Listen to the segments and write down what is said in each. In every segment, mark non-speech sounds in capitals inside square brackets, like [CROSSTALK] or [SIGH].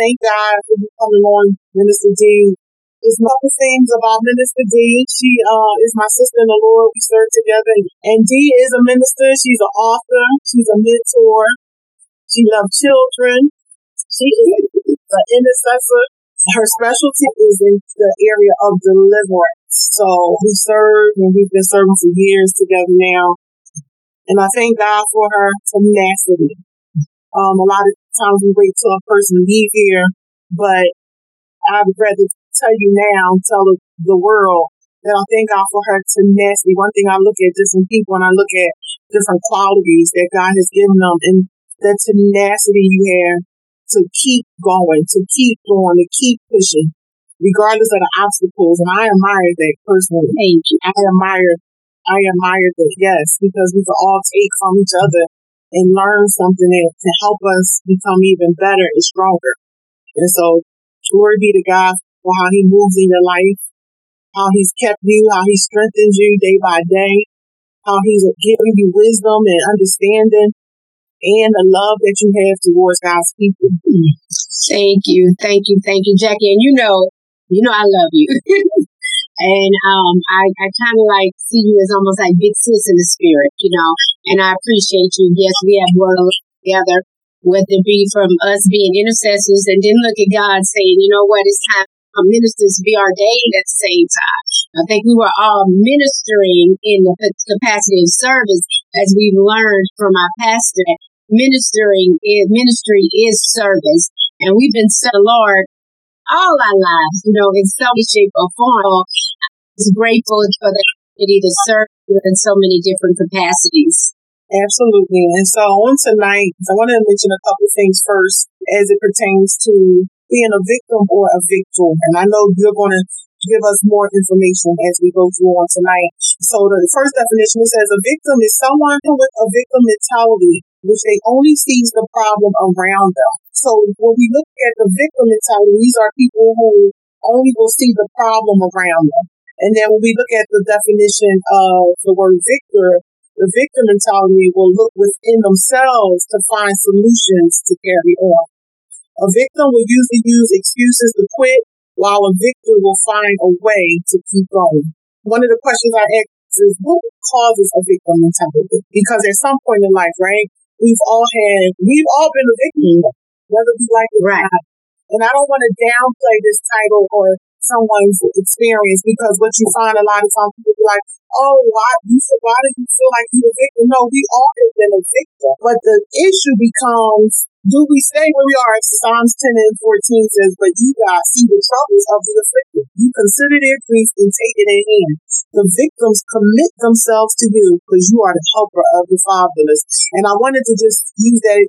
Thank God for you coming on, Minister Dee. There's couple things about Minister Dee. She uh, is my sister in the Lord. We serve together. And Dee is a minister. She's an author. She's a mentor. She loves children. She is an intercessor. Her specialty is in the area of deliverance. So we serve and we've been serving for years together now. And I thank God for her tenacity. Um, a lot of times we wait till a person leave here, but I'd rather tell you now, tell the, the world that I thank God for her tenacity. One thing I look at different people and I look at different qualities that God has given them and the tenacity you have to keep going, to keep going, to keep pushing, regardless of the obstacles. And I admire that personally. Thank you. I admire, I admire that, yes, because we can all take from each other and learn something that to help us become even better and stronger. And so, glory be to God for how he moves in your life, how he's kept you, how he strengthens you day by day, how he's giving you wisdom and understanding and the love that you have towards God's people. Thank you. Thank you. Thank you, Jackie. And you know, you know I love you. [LAUGHS] and um I, I kinda like see you as almost like big sis in the spirit, you know. And I appreciate you. Yes, we have worked together, whether it be from us being intercessors and then look at God saying, you know what, it's time for ministers to be ordained at the same time. I think we were all ministering in the capacity of service as we've learned from our pastor. Ministering is ministry is service, and we've been set the Lord all our lives, you know, in some shape or form. I'm grateful for the opportunity to serve in so many different capacities. Absolutely. And so on tonight, I want to mention a couple things first as it pertains to being a victim or a victim. And I know you're going to give us more information as we go through on tonight. So the first definition, it says a victim is someone with a victim mentality, which they only sees the problem around them. So when we look at the victim mentality, these are people who only will see the problem around them. And then when we look at the definition of the word victor, the victim mentality will look within themselves to find solutions to carry on. A victim will usually use excuses to quit, while a victor will find a way to keep going. One of the questions I ask is what causes a victim mentality? Because at some point in life, right, we've all had, we've all been a victim, whether we like it right. or not. And I don't want to downplay this title or someone's experience because what you find a lot of times people be like, oh, why you feel, why do you feel like you're a victim? No, we all have been a victim. But the issue becomes do we stay where we are? Psalms 10 and 14 says, But you, guys see the troubles of the afflicted. You consider their grief and take it in hand. The victims commit themselves to you because you are the helper of the fatherless. And I wanted to just use that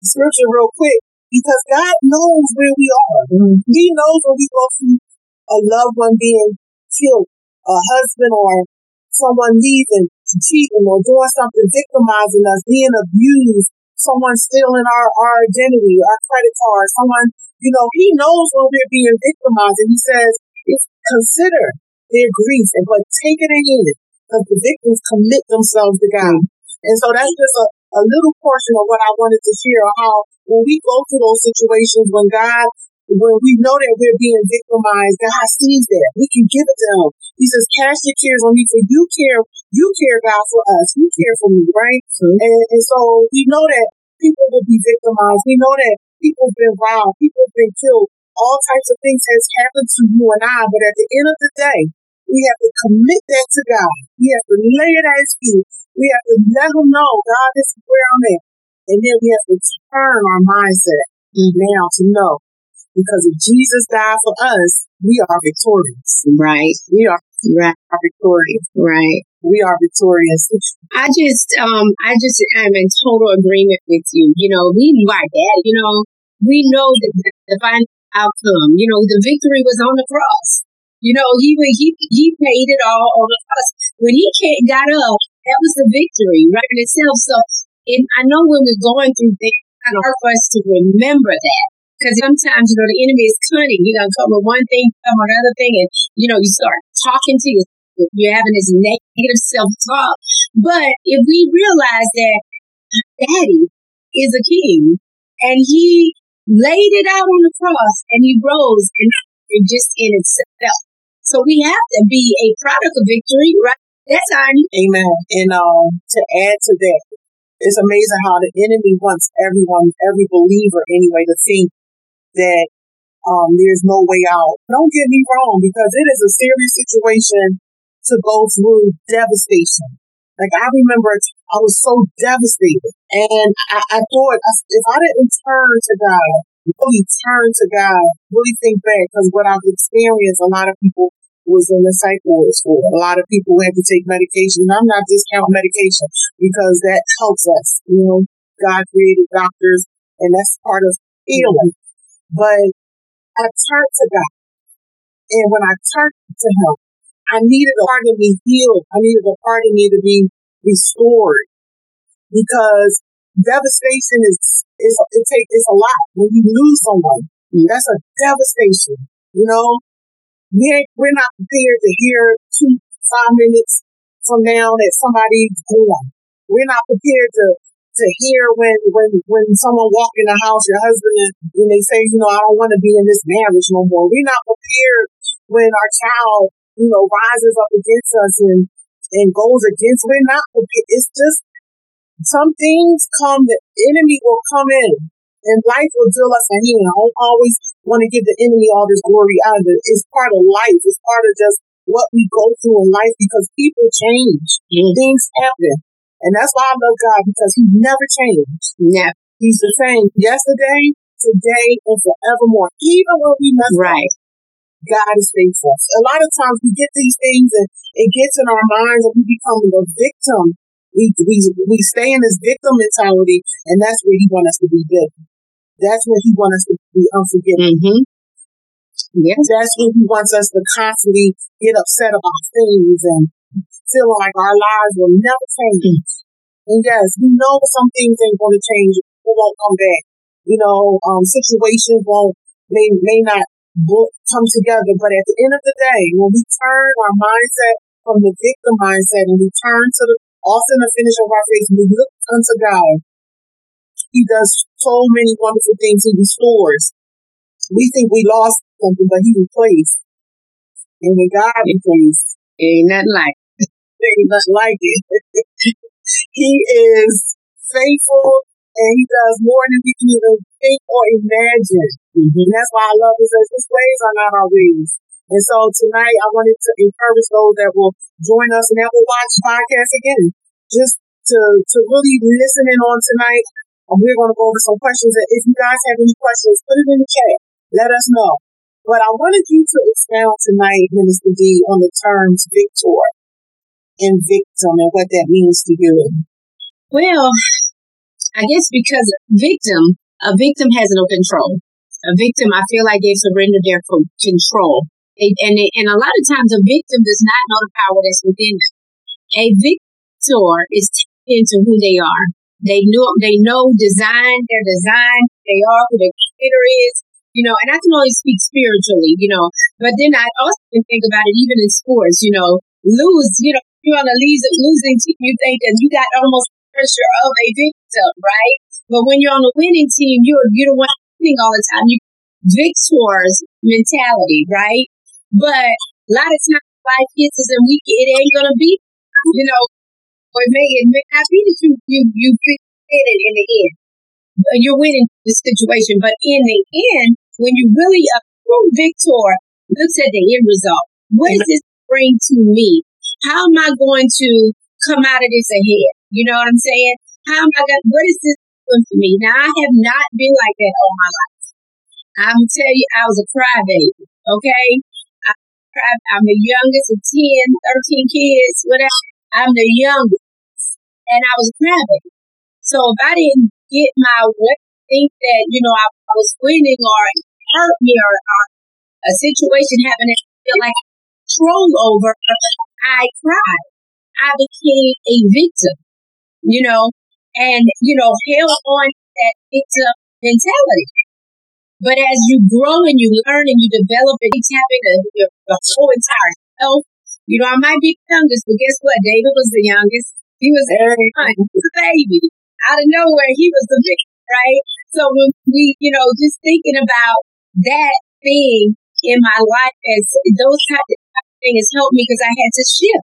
scripture real quick because God knows where we are. Mm-hmm. He knows when we go through a loved one being killed, a husband or someone leaving, cheating or doing something, victimizing us, being abused, someone stealing our, our identity, our credit card, someone, you know, he knows when we're being victimized and he says, it's consider their grief and but take it in because the victims commit themselves to God. And so that's just a, a little portion of what I wanted to share how when we go through those situations when God when we know that we're being victimized, God sees that. We can give it to Him. He says, Cast your cares on me, for you care, you care, God, for us. You care for me, right? Mm-hmm. And, and so we know that people will be victimized. We know that people have been robbed, people have been killed. All types of things has happened to you and I, but at the end of the day, we have to commit that to God. We have to lay it at His feet. We have to let Him know, God, this is where I'm at. And then we have to turn our mindset mm-hmm. now to know because if Jesus died for us, we are victorious. Right. We are, right. are victorious. Right. We are victorious. I just, um, I just am in total agreement with you. You know, we knew our dad, you know, we know the, the final outcome. You know, the victory was on the cross. You know, he he he paid it all on the cross. When he got up, that was the victory, right in itself. So, and I know when we're going through things, kind of hard for us to remember that. Because sometimes, you know, the enemy is cunning. You're going to come with one thing, come with another thing, and, you know, you start talking to yourself. You're having this negative self-talk. But if we realize that daddy is a king and he laid it out on the cross and he rose and it just in itself. So we have to be a product of victory, right? That's our Amen. And um, to add to that, it's amazing how the enemy wants everyone, every believer anyway, to think that um, there's no way out. Don't get me wrong, because it is a serious situation to go through devastation. Like I remember, I was so devastated, and I, I thought if I didn't turn to God, really turn to God, really think back, because what I've experienced, a lot of people was in the psych wards for. A lot of people had to take medication. I'm not discounting medication because that helps us. You know, God created doctors and that's part of healing. But I turned to God. And when I turned to Him, I needed a part of me healed. I needed a part of me to be restored because devastation is, is it take, it's a lot. When you lose someone, that's a devastation, you know? We're, we're not prepared to hear two, five minutes from now that somebody's gone. We're not prepared to, to hear when, when, when someone walk in the house, your husband, and they say, you know, I don't want to be in this marriage no more. We're not prepared when our child, you know, rises up against us and, and goes against. We're not prepared. It's just some things come, the enemy will come in and life will deal us a hand. I don't always want to give the enemy all this glory out of it. It's part of life. It's part of just what we go through in life because people change. Mm. Things happen. And that's why I love God because He never changed. Yeah. He's the same yesterday, today, and forevermore. Even when we mess right. up, God is faithful. A lot of times we get these things and it gets in our minds and we become a victim we, we, we stay in this victim mentality, and that's where he wants us to be bitter. That's where he wants us to be unforgiving. Mm-hmm. Yes. That's where he wants us to constantly get upset about things and feeling like our lives will never change. Mm-hmm. And yes, we know some things ain't going to change. It won't come back. You know, um, situations won't, may, may not come together. But at the end of the day, when we turn our mindset from the victim mindset and we turn to the in the finish of our faith, we look unto God. He does so many wonderful things. He restores. We think we lost something, but He replaced. And when God replaced, ain't nothing like it. ain't nothing like it. [LAUGHS] he is faithful and He does more than we can even think or imagine. Mm-hmm. And that's why I love His His ways are not our ways. And so tonight I wanted to encourage those that will join us and that will watch the podcast again, just to, to really listen in on tonight. And we're going to go over some questions. And if you guys have any questions, put it in the chat. Let us know. But I wanted you to expound tonight, Minister Dee, on the terms victor and victim and what that means to you. Well, I guess because victim, a victim has no control. A victim, I feel like they've surrendered their control and, and a lot of times a victim does not know the power that's within them. A victor is into who they are. They know, they know design, their design, they are who their creator is, you know, and I can only speak spiritually, you know, but then I also think about it even in sports, you know, lose, you know, you're on a losing team, you think that you got almost pressure of a victim, right? But when you're on a winning team, you're, you're the one winning all the time. You victor's mentality, right? But a lot of times life hits us and we it ain't gonna be, you know, or it may it may not be that you you you it in the end. Uh, you're winning the situation, but in the end, when you really a true victor looks at the end result, what does this bring to me? How am I going to come out of this ahead? You know what I'm saying? How am I going? What is this doing for me? Now I have not been like that all my life. I'm tell you, I was a crybaby. Okay, I'm the youngest of 10, 13 kids, whatever. I'm the youngest. And I was crabbing. So if I didn't get my way, think that, you know, I, I was winning or hurt me or, or a situation happened that I feel like control over, I cried. I became a victim, you know, and, you know, held on that victim mentality. But as you grow and you learn and you develop and tap into your, the whole entire self, you know, I might be the youngest, but guess what? David was the youngest. He was, he was a baby. Out of nowhere, he was the big right? So when we, you know, just thinking about that thing in my life as those type of things helped me because I had to shift.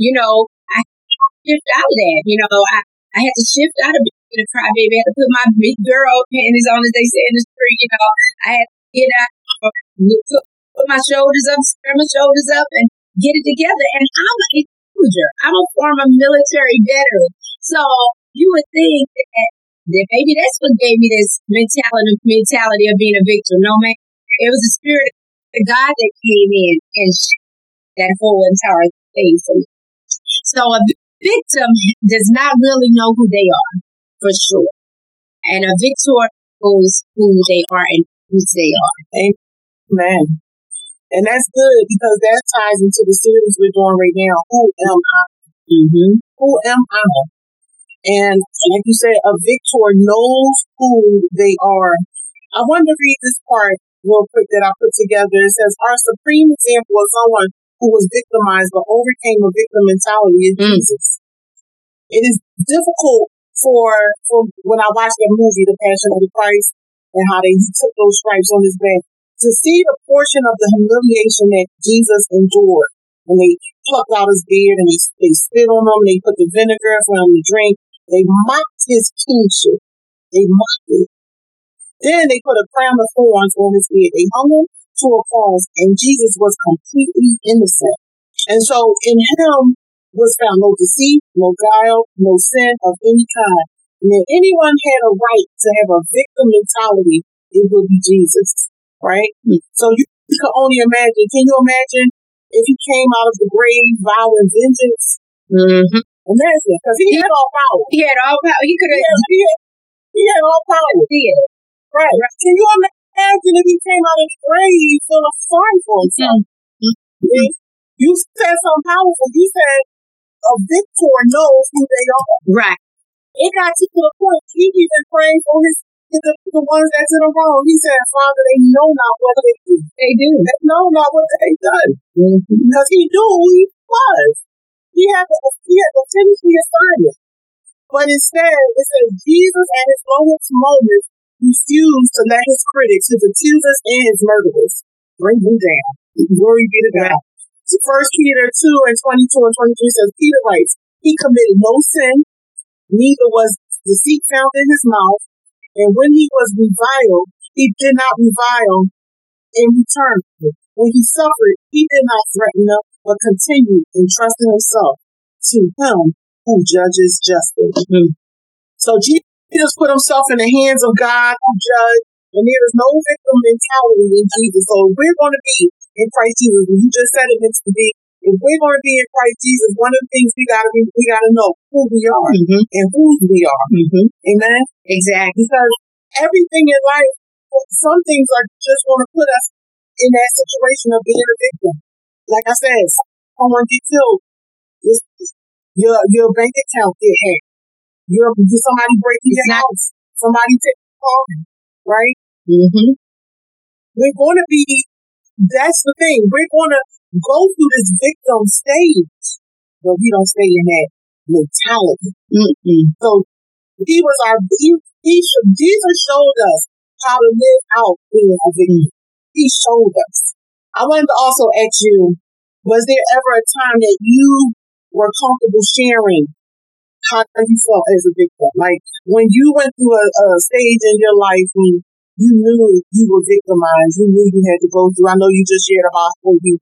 You know, I shift out of that. You know, I, I had to shift out of being a crybaby. I had to put my big girl panties on, as they say in the street. You know, I had to get out, put, put my shoulders up, square my shoulders up, and get it together. And I'm a soldier. I'm a former military veteran. So you would think that, that maybe that's what gave me this mentality mentality of being a victim. No man, it was the spirit of God that came in and that whole entire thing. So a victim does not really know who they are, for sure. And a victor knows who they are and who they are. Amen. And that's good because that ties into the series we're doing right now. Who am I? Mm-hmm. Who am I? And like you said, a victor knows who they are. I want to read this part real quick that I put together. It says, Our supreme example of someone who was victimized but overcame a victim mentality is mm. Jesus. It is difficult for, for when I watched that movie, The Passion of the Christ, and how they took those stripes on his back, to see the portion of the humiliation that Jesus endured when they plucked out his beard and they, they spit on him, they put the vinegar for him to drink, they mocked his kingship. They mocked it. Then they put a crown of thorns on his head. They hung him to a cross, and Jesus was completely innocent. And so in him was found no deceit, no guile, no sin of any kind. And if anyone had a right to have a victim mentality, it would be Jesus, right? Mm-hmm. So you, you can only imagine. Can you imagine if he came out of the grave vowing vengeance? Mm-hmm. Imagine, because he, he, had all power. He had all power. He could have. He, he, had all power. He. Right. right. Can you imagine if he came out of the grave feeling sorry for himself? Mm-hmm. You said something powerful. You said a victor knows who they are. Right. It got to the point he even praying for his the, the ones that's in the wrong. He said, Father, they know not what they do. They do. They know not what they done. Mm-hmm. Because he knew who he was. He had to, he had to finish the assignment. But instead, it says Jesus at his lowest moments refused to let his critics, his accusers, and his murderers bring him down. Glory be to God. First Peter 2 and 22 and 23 says, Peter writes, He committed no sin, neither was deceit found in his mouth, and when he was reviled, he did not revile in return. When he suffered, he did not threaten them, but continued entrusting himself to him who judges justly. Mm-hmm. So Jesus put himself in the hands of God who judge, and there is no victim mentality in Jesus. So we're going to be in Christ Jesus, and you just said it meant to be, if we're going to be in Christ Jesus, one of the things we gotta be, we gotta know who we are mm-hmm. and whose we are. Mm-hmm. Amen. Exactly. Because everything in life, some things are just going to put us in that situation of being a victim. Like I said, someone get killed, your your bank account get hacked, you're, somebody breaking your house. Somebody taking your car, right? Mm-hmm. We're going to be, that's the thing. We're going to go through this victim stage, but we don't stay in that mentality. Mm-hmm. So he was our, he, he Jesus showed us how to live out being a victim. He showed us. I wanted to also ask you, was there ever a time that you were comfortable sharing how you felt as a victim. Like when you went through a, a stage in your life when you knew you were victimized, you knew you had to go through. I know you just shared about when you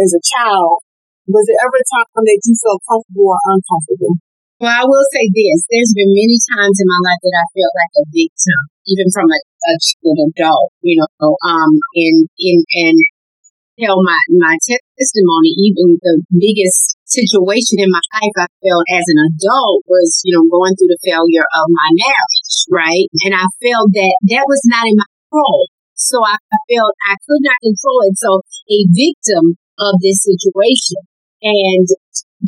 as a child. Was there ever a time that you felt comfortable or uncomfortable? Well, I will say this. There's been many times in my life that I felt like a victim, even from a, a adult, you know, um, in, in, and tell my, my testimony, even the biggest situation in my life I felt as an adult was, you know, going through the failure of my marriage, right? And I felt that that was not in my control. So I felt I could not control it. So a victim of this situation and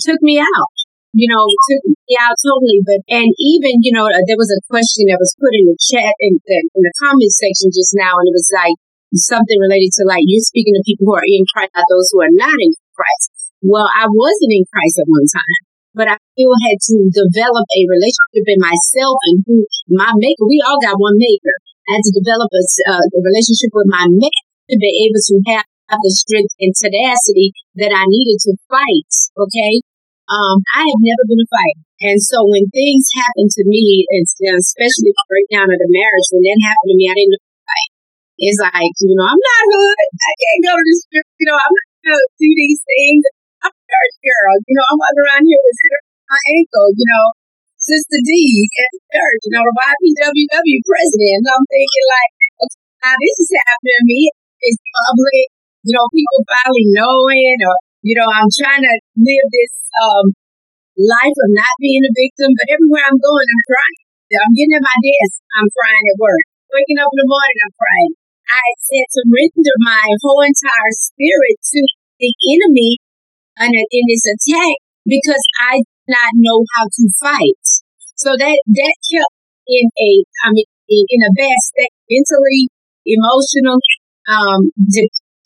took me out, you know, took me out totally. But, and even, you know, there was a question that was put in the chat in the, in the comment section just now, and it was like, something related to like you're speaking to people who are in Christ, not those who are not in Christ. Well, I wasn't in Christ at one time, but I still had to develop a relationship in myself and who my maker. We all got one maker. I had to develop a, uh, a relationship with my maker to be able to have the strength and tenacity that I needed to fight. Okay. Um, I have never been a fighter. And so when things happen to me, especially the breakdown of the marriage, when that happened to me, I didn't fight. It's like, you know, I'm not hood. I can't go to the strip. You know, I'm not going to do these things. I'm a church girl. You know, I'm walking around here with my ankle, you know, Sister Dee at the church, you know, the YPWW president. And I'm thinking like, okay, now this is happening to me. It's public. You know, people finally knowing or you know, I'm trying to live this um, life of not being a victim, but everywhere I'm going, I'm crying. I'm getting at my desk, I'm crying at work. Waking up in the morning, I'm crying. I said surrender my whole entire spirit to the enemy in, in this attack because I did not know how to fight. So that that kept in a I mean in, a bad state mentally, emotional, um,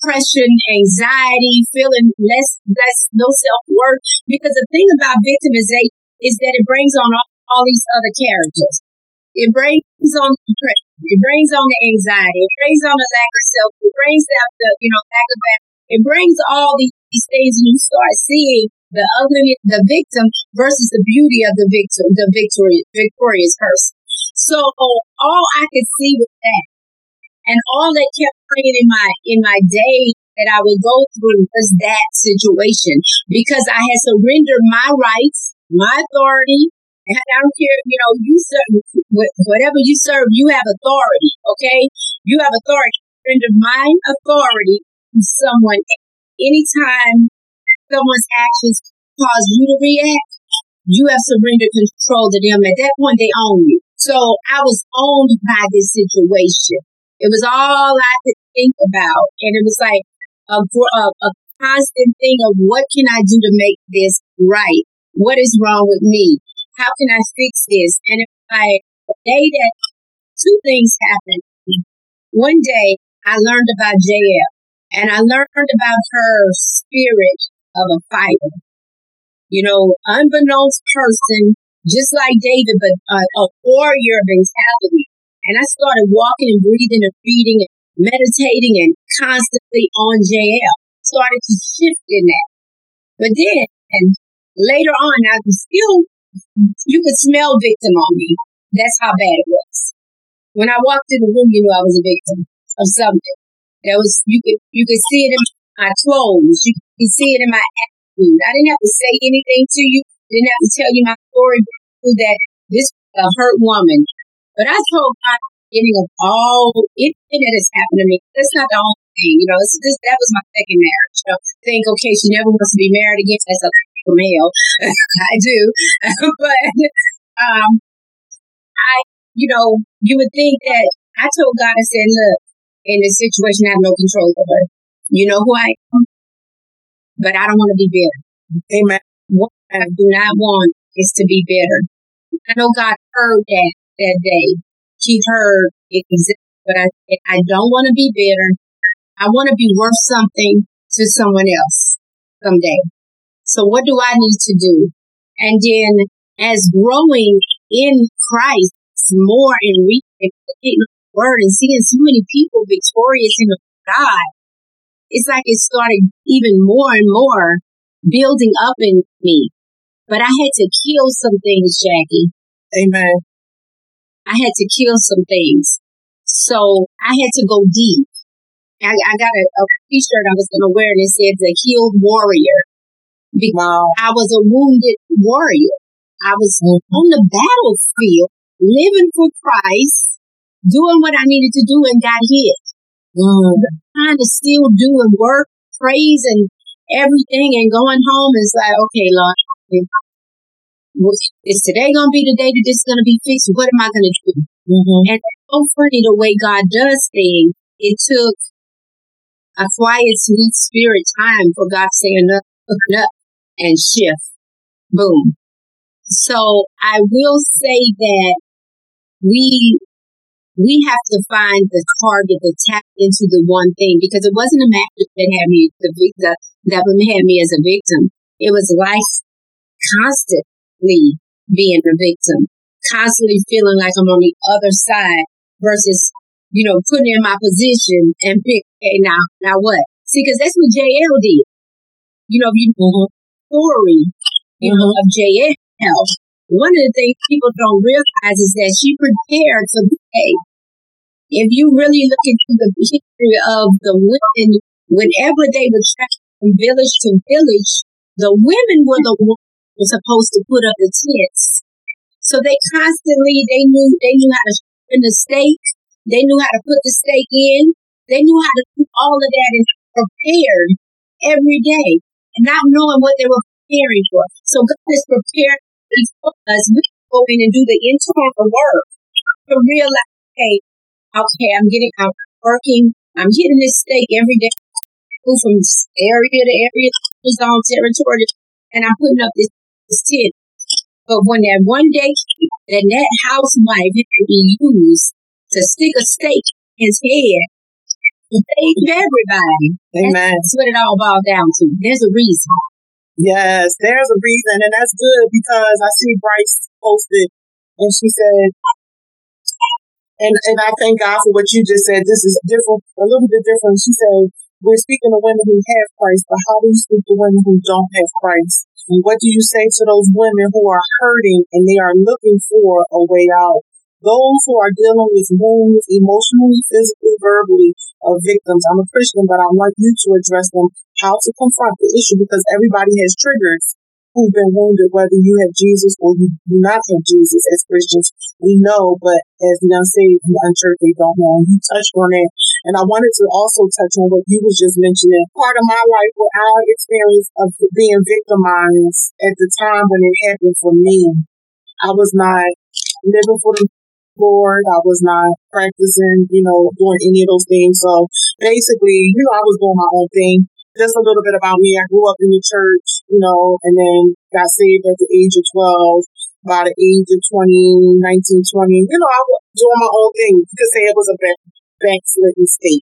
depression, anxiety, feeling less, less, no self worth. Because the thing about victimization is that it brings on all, all these other characters. It brings on depression. It brings on the anxiety. It brings on the lack of self. It brings out the, you know, lack of that. It brings all these, these things and you start seeing the ugly, the victim versus the beauty of the victim, the victorious, victorious person. So all I could see was that and all that kept playing in my in my day that I would go through was that situation because I had surrendered my rights, my authority. And I don't care, you know, you serve whatever you serve, you have authority. Okay, you have authority. Surrender my authority to someone anytime someone's actions cause you to react. You have surrendered control to them. At that point, they own you. So I was owned by this situation. It was all I could think about. And it was like a, a, a constant thing of what can I do to make this right? What is wrong with me? How can I fix this? And it's like the day that two things happened. One day I learned about Jael and I learned about her spirit of a fighter. You know, unbeknownst person, just like David, but a, a warrior mentality. And I started walking and breathing and feeding and meditating and constantly on Jael. Started to shift in that. But then, and later on, I was still, you could smell victim on me. That's how bad it was. When I walked in the room, you knew I was a victim of something. That was, you could, you could see it in my clothes. You could see it in my attitude. I didn't have to say anything to you. Didn't have to tell you my story that this a hurt woman. But I told God beginning of all anything that has happened to me, that's not the only thing. You know, this that was my second marriage. So think, okay, she never wants to be married again. That's a [LAUGHS] male. [LAUGHS] I do. [LAUGHS] but um I you know, you would think that I told God, I said, look, in this situation I have no control over. You know who I am? But I don't want to be bitter. Amen. What I do not want is to be bitter. I know God heard that that day. She heard it exists, but I I don't want to be bitter. I want to be worth something to someone else someday. So what do I need to do? And then as growing in Christ more and reading the word and seeing so many people victorious in God, it's like it started even more and more building up in me. But I had to kill some things, Jackie. Amen. I had to kill some things. So I had to go deep. I, I got a a t-shirt I was going to wear and it said the healed warrior. Because wow. I was a wounded warrior. I was mm-hmm. on the battlefield, living for Christ, doing what I needed to do and got hit. Mm. Trying to still do and work, praise and everything and going home is like, okay, Lord, is today going to be the day that this is going to be fixed? What am I going to do? Mm-hmm. And it's so funny the way God does things. It took a quiet, sweet spirit time for God to say enough, enough and shift. Boom. So I will say that we we have to find the target to tap into the one thing because it wasn't a mattress that had me the, the that had me as a victim. It was life constant constantly being a victim, constantly feeling like I'm on the other side versus, you know, putting in my position and pick, okay, now, now what? See, because that's what Jael did. You know, if you mm-hmm. story, you mm-hmm. know, of Jael. One of the things people don't realize is that she prepared for the day. If you really look into the history of the women, whenever they were travel from village to village, the women were the ones were supposed to put up the tents. So they constantly, they knew, they knew how to in the stake. They knew how to put the stake in. They knew how to do all of that and prepared every day, not knowing what they were preparing for. So God is prepared us. We go in and do the internal work to realize, hey, okay, I'm getting, I'm working, I'm getting this stake every day, move from area to area, zone territory, and I'm putting up this, But when that one day came, then that housewife can be used to stick a stake in his head to save everybody. Amen. That's what it all boils down to. There's a reason. Yes, there's a reason, and that's good because I see Bryce posted, and she said, and and I thank God for what you just said. This is different, a little bit different. She said, we're speaking to women who have Christ, but how do you speak to women who don't have Christ? And what do you say to those women who are hurting and they are looking for a way out? Those who are dealing with wounds emotionally, physically, verbally of victims. I'm a Christian, but I want you to address them, how to confront the issue because everybody has triggers who've been wounded, whether you have Jesus or you do not have Jesus as Christians. We know, but as the unsaved and unchurched, they don't know. You touched on it. And I wanted to also touch on what you was just mentioning. Part of my life, what I experienced of being victimized at the time when it happened for me, I was not living for the Lord. I was not practicing, you know, doing any of those things. So basically, you know, I was doing my own thing. Just a little bit about me. I grew up in the church, you know, and then got saved at the age of 12. By the age of 20, 19, 20, you know, I was doing my own thing. You could say it was a backslidden state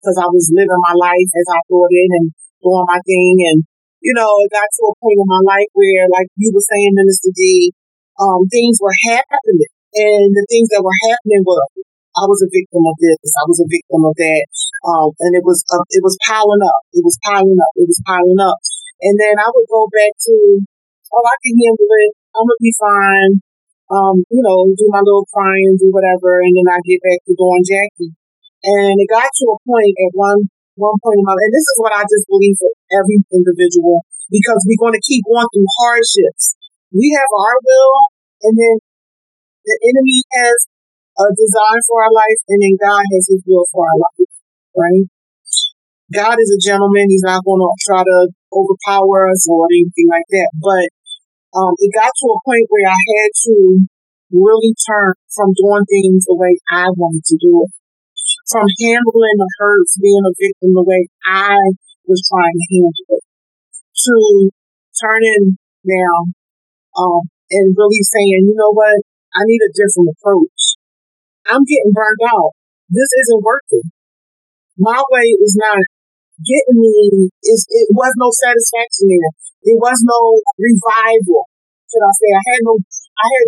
because I was living my life as I thought it and doing my thing. And, you know, it got to a point in my life where, like you were saying, Minister Dee, um, things were happening and the things that were happening were, I was a victim of this, I was a victim of that. Um, and it was, uh, it was piling up. It was piling up. It was piling up. And then I would go back to, oh, I can handle it. I'm gonna be fine. Um, you know, do my little crying, do whatever, and then I get back to doing Jackie. And it got to a point at one one point in my life, and this is what I just believe for every individual, because we're going to keep going through hardships. We have our will, and then the enemy has a design for our life, and then God has His will for our life, right? God is a gentleman. He's not going to try to overpower us or anything like that. But um, it got to a point where I had to really turn from doing things the way I wanted to do it, from handling the hurts, being a victim the way I was trying to handle it, to turning now um, and really saying, you know what, I need a different approach. I'm getting burned out. This isn't working. My way is not getting me. Is it was no satisfaction there. It was no revival. Should I say? I had no. I had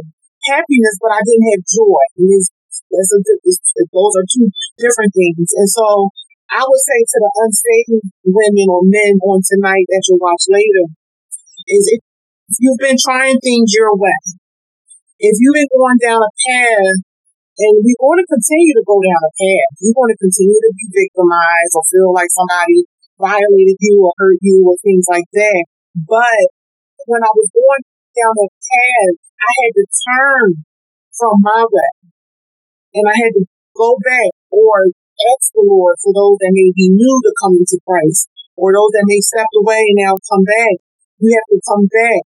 happiness, but I didn't have joy. And it's, a, those are two different things. And so I would say to the unsaved women or men on tonight that you'll watch later is if you've been trying things your way, if you've been going down a path, and we want to continue to go down a path, we want to continue to be victimized or feel like somebody violated you or hurt you or things like that. But when I was going down that path, I had to turn from my way. And I had to go back or ask the Lord for those that may be new to coming to Christ or those that may step away and now come back. You have to come back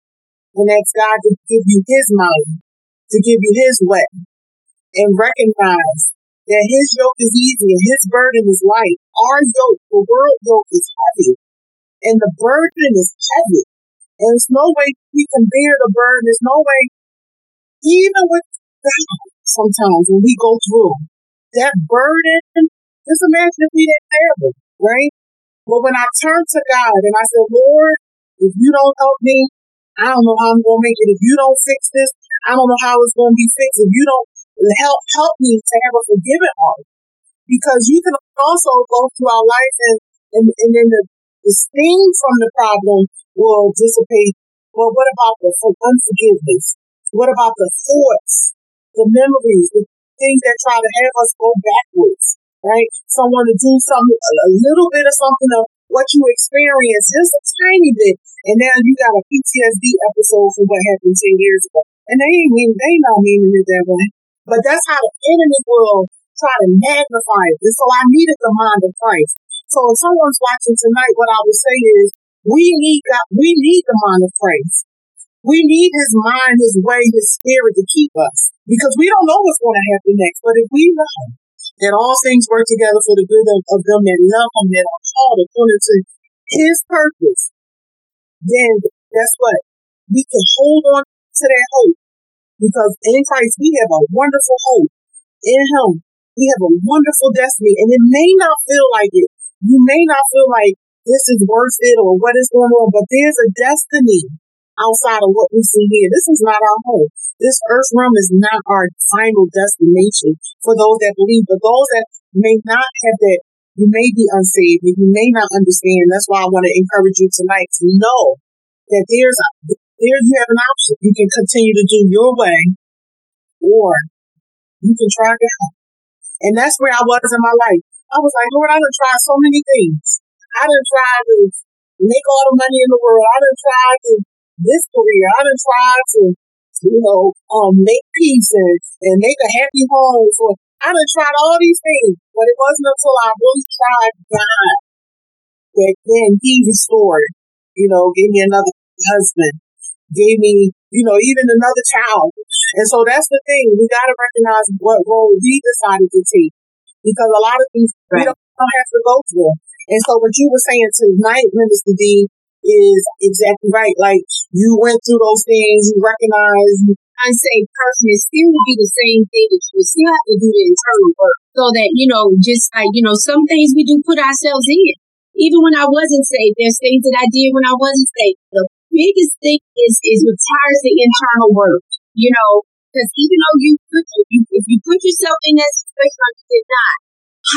and ask God to give you his mind to give you his way and recognize that his yoke is easy and his burden is light. Our yoke, the world yoke is heavy and the burden is heavy. And there's no way we can bear the burden. There's no way, even with God, sometimes when we go through that burden, just imagine if we didn't bear it, right? But when I turned to God and I said, Lord, if you don't help me, I don't know how I'm going to make it. If you don't fix this, I don't know how it's going to be fixed. If you don't help help me to have a forgiving heart, because you can also go through our life and and, and then the, the sting from the problem will dissipate. Well, what about the unforgiveness? What about the thoughts, the memories, the things that try to have us go backwards? Right? Someone to do something, a little bit of something of what you experienced, just a tiny bit, and now you got a PTSD episode from what happened 10 years ago. And they ain't mean, they not meaning it that way. But that's how the enemy will try to magnify it. And so I needed the mind of Christ. So if someone's watching tonight, what I would say is we need God, we need the mind of Christ. We need his mind, his way, his spirit to keep us. Because we don't know what's going to happen next. But if we know that all things work together for the good of, of them that love him, that are called according to his purpose, then guess what? We can hold on to that hope. Because in Christ we have a wonderful hope. In him, we have a wonderful destiny. And it may not feel like it. You may not feel like this is worth it or what is going on, but there's a destiny outside of what we see here. This is not our home. This earth realm is not our final destination for those that believe, but those that may not have that, you may be unsaved and you may not understand. That's why I want to encourage you tonight to know that there's there you have an option. You can continue to do your way or you can try God. And that's where I was in my life. I was like, Lord, I done tried so many things. I done tried to make all the money in the world. I done tried to this career. I done tried to, you know, um, make peace and, and make a happy home for, I done tried all these things, but it wasn't until I really tried God that then He restored, you know, gave me another husband, gave me, you know, even another child. And so that's the thing. We got to recognize what role we decided to take because a lot of things right. we don't, don't have to go through. And so what you were saying tonight, Minister Dee, is exactly right. Like you went through those things, you recognize unsaved person, it still would be the same thing you still have to do the internal work. So that, you know, just like, you know, some things we do put ourselves in. Even when I wasn't safe, there's things that I did when I wasn't safe. The biggest thing is is retires the internal work. You know, because even though you put you, if you put yourself in that situation you did not,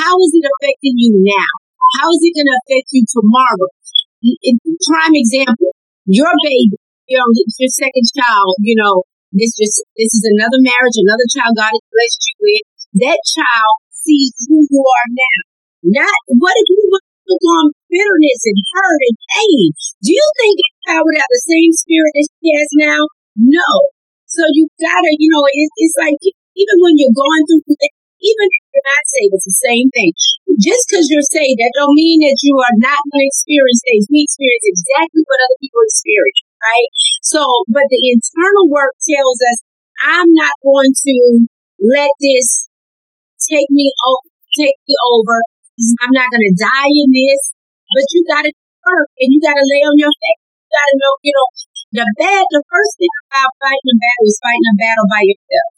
how is it affecting you now? How is it going to affect you tomorrow? Prime example, your baby, you know, your second child, you know, this just this is another marriage, another child God has blessed you with. That child sees who you are now. Not what if you look on bitterness and hurt and pain. Do you think that child would have the same spirit that she has now? No. So you gotta, you know, it, it's like even when you're going through even if you're not saved, it's the same thing. Just because you're saved, that don't mean that you are not going to experience things. We experience exactly what other people experience, right? So, but the internal work tells us, I'm not going to let this take me over, take me over. I'm not going to die in this, but you got to work and you got to lay on your face. You got to know, you know, the bad, the first thing about fighting a battle is fighting a battle by yourself.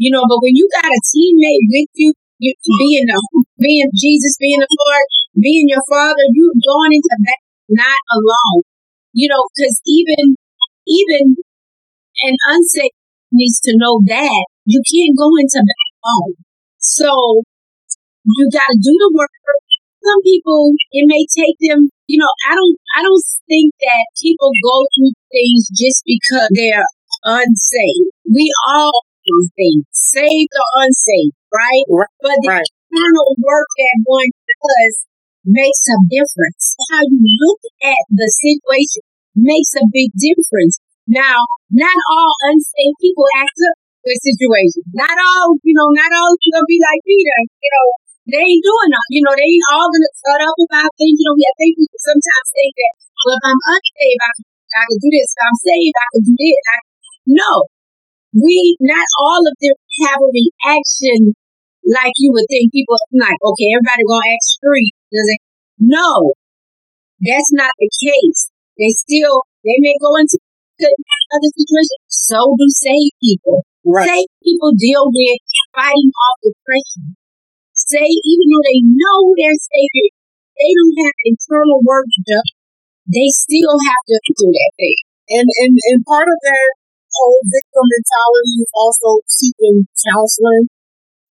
You know, but when you got a teammate with you, you being the being Jesus, being the Lord, being your father, you going into that not alone. You know, because even even an unsaved needs to know that you can't go into that alone. So you got to do the work. Some people, it may take them. You know, I don't. I don't think that people go through things just because they're unsaved. We all things, saved or unsaved, right? right. But the right. internal work that one does makes a difference. How you look at the situation makes a big difference. Now, not all unsaved people act up the situation. Not all, you know, not all gonna be like Peter. You know, they ain't doing that. You know, they ain't all gonna cut up about things. You know, we have people sometimes think that, well, if I'm unsaved, I can, I can do this. If I'm saved, I can do this. I, no, we not all of them have a reaction like you would think people like, okay, everybody gonna act street. Does it? No, that's not the case. They still they may go into other situations. So do saved people. Right. Saved people deal with fighting off depression. Say even though they know they're saved, they don't have internal work done. They still have to do that thing. And, and, and part of that whole victim mentality is also seeking counseling,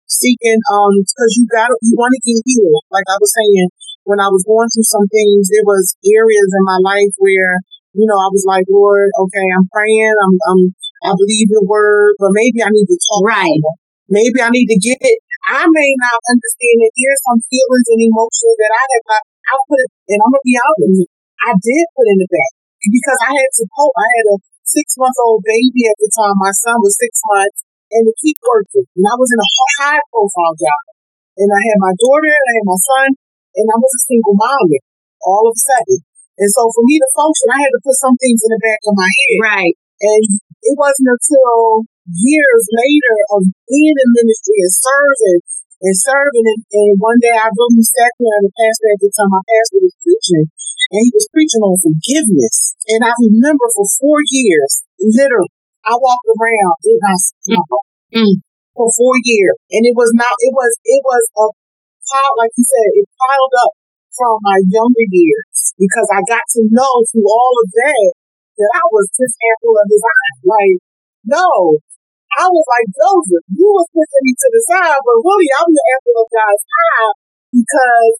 seeking, um, cause you got you want to get healed. Like I was saying, when I was going through some things, there was areas in my life where, you know, I was like, Lord, okay, I'm praying, I'm, I'm, I believe your word, but maybe I need to talk. Right. Maybe I need to get it. I may not understand that there's some feelings and emotions that I have not, I put it, and I'm gonna be honest, I did put in the back because I had to cope. I had a six month old baby at the time. My son was six months and the keep working. And I was in a high profile job. And I had my daughter, and I had my son, and I was a single mom all of a sudden. And so for me to function, I had to put some things in the back of my head. Right. And it wasn't until years later of being in ministry and serving and serving. And, and one day I really sat there and the pastor at the time, my pastor was preaching and he was preaching on forgiveness. And I remember for four years, literally, I walked around in my mm. for four years. And it was not, it was, it was a pile, like you said, it piled up from my younger years because I got to know through all of that that I was just apple of his eye. Like, no, I was like Joseph. You was pushing me to the side, but really I'm the apple of God's eye because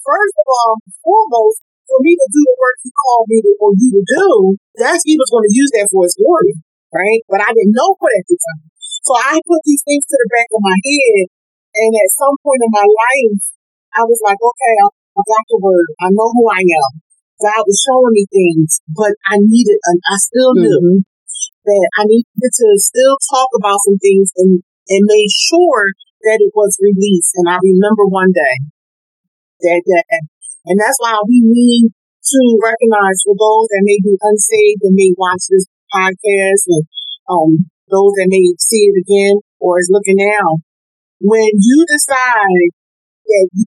first of all, foremost, for me to do the work he called me to, or you to do, that's he was going to use that for his glory, right? But I didn't know for at the time. So I put these things to the back of my head, and at some point in my life, I was like, okay, I, got the word. I know who I am. God was showing me things, but I needed, and I still do, mm-hmm. that I needed to still talk about some things and, and made sure that it was released. And I remember one day that, that and that's why we need to recognize for those that may be unsaved and may watch this podcast and um, those that may see it again or is looking now. When you decide that you,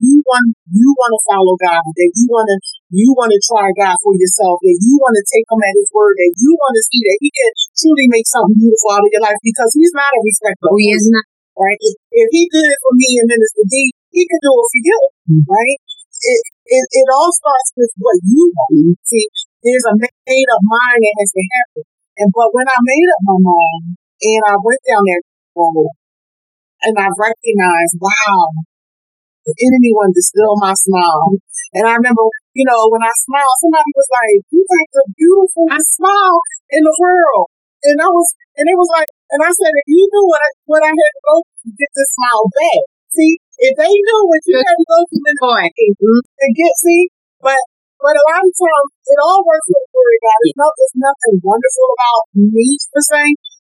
you want you want to follow God, that you want to you want to try God for yourself, that you want to take Him at His word, that you want to see that He can truly make something beautiful out of your life because He's not a respecter. He is not. Right? If, if He did it for me and Minister Dee, He can do it for you. Mm-hmm. Right? It, it, it all starts with what you want. See, there's a made up mind that has to happen. And but when I made up my mind and I went down that road and I recognized, wow, the enemy wanted to steal my smile. And I remember, you know, when I smiled, somebody was like, you got the beautiful smile in the world. And I was, and it was like, and I said, if you knew what I, what I had to go to get this smile back. See, if they knew what you had to go through in the to get see, but but a lot of times it all works for the glory of God. It's, no, there's nothing wonderful about me per se,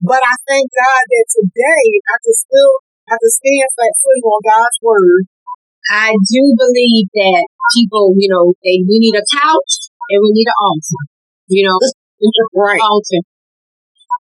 but I thank God that today I can still I can stand flat footing on God's word. I do believe that people, you know, they we need a couch and we need an altar. You know, right. altar.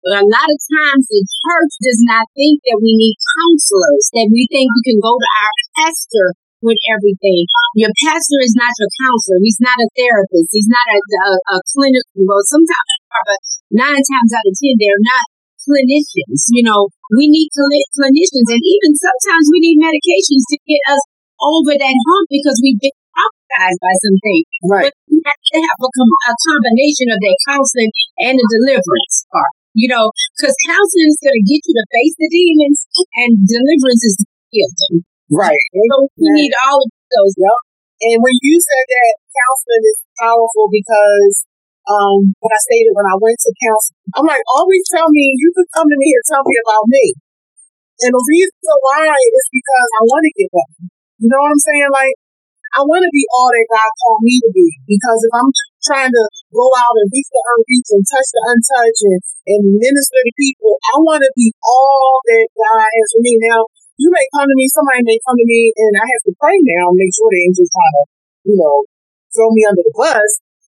But a lot of times the church does not think that we need counselors, that we think we can go to our pastor with everything. Your pastor is not your counselor. He's not a therapist. He's not a, a, a clinic. Well, sometimes, but nine times out of ten, they're not clinicians. You know, we need cl- clinicians, and even sometimes we need medications to get us over that hump because we've been traumatized by something. Right. But we have to have a, a combination of that counseling and the deliverance part. You know, because counseling is going to get you to face the demons, and deliverance is healing. Right. So we need all of those. Yep. And when you said that counseling is powerful because um, when I stated when I went to counseling, I'm like, always tell me, you can come to me and tell me about me. And the reason why is because I want to get better. You know what I'm saying? Like, I want to be all that God called me to be. Because if I'm trying to go out and reach the unreached and touch the untouched and, and minister to people, I want to be all that God has for me. Now, you may come to me, somebody may come to me, and I have to pray now and make sure the angels trying to, you know, throw me under the bus.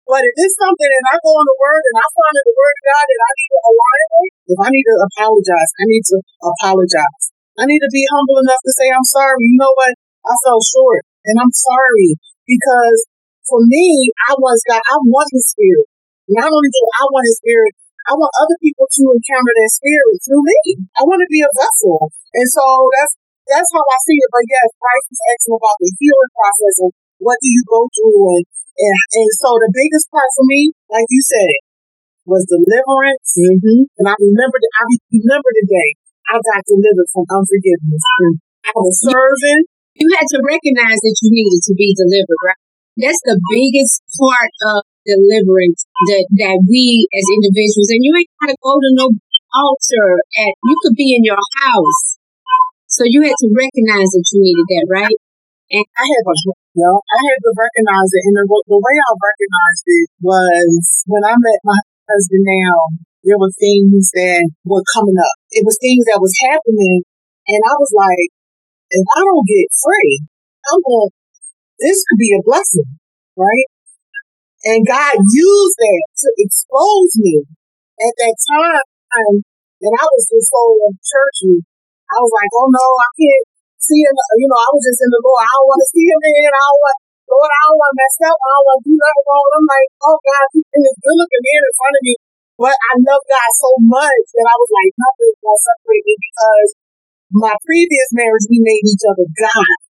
But if it's something and I go on the word and I find in the word of God that I need to align with, if I need to apologize, I need to apologize. I need to be humble enough to say, I'm sorry. You know what? I fell short and I'm sorry because for me, I want God, I want his spirit. Not only do I want his spirit, I want other people to encounter that spirit through me. I want to be a vessel. And so that's that's how I see it. But yes, Christ is asking about the healing process and what do you go through and, and and so the biggest part for me, like you said, was deliverance. Mm-hmm. And I remember, I remember the day I got delivered from unforgiveness. And I was serving. You had to recognize that you needed to be delivered, right? That's the biggest part of deliverance that, that we as individuals, and you ain't gotta go to no altar and you could be in your house. So you had to recognize that you needed that, right? And I had to, you know, I had to recognize it. And the, the way I recognized it was when I met my husband now, there were things that were coming up. It was things that was happening. And I was like, if I don't get free, I'm going, this could be a blessing, right? And God used that to expose me. At that time, and I was just so churchy. I was like, oh no, I can't see him. You know, I was just in the Lord. I don't want to see him in. I don't want, Lord, I don't want to mess up. I don't want to do nothing wrong. I'm like, oh God, he's this good looking man in front of me. But I love God so much that I was like, nothing's going to separate me because my previous marriage, we made each other gods.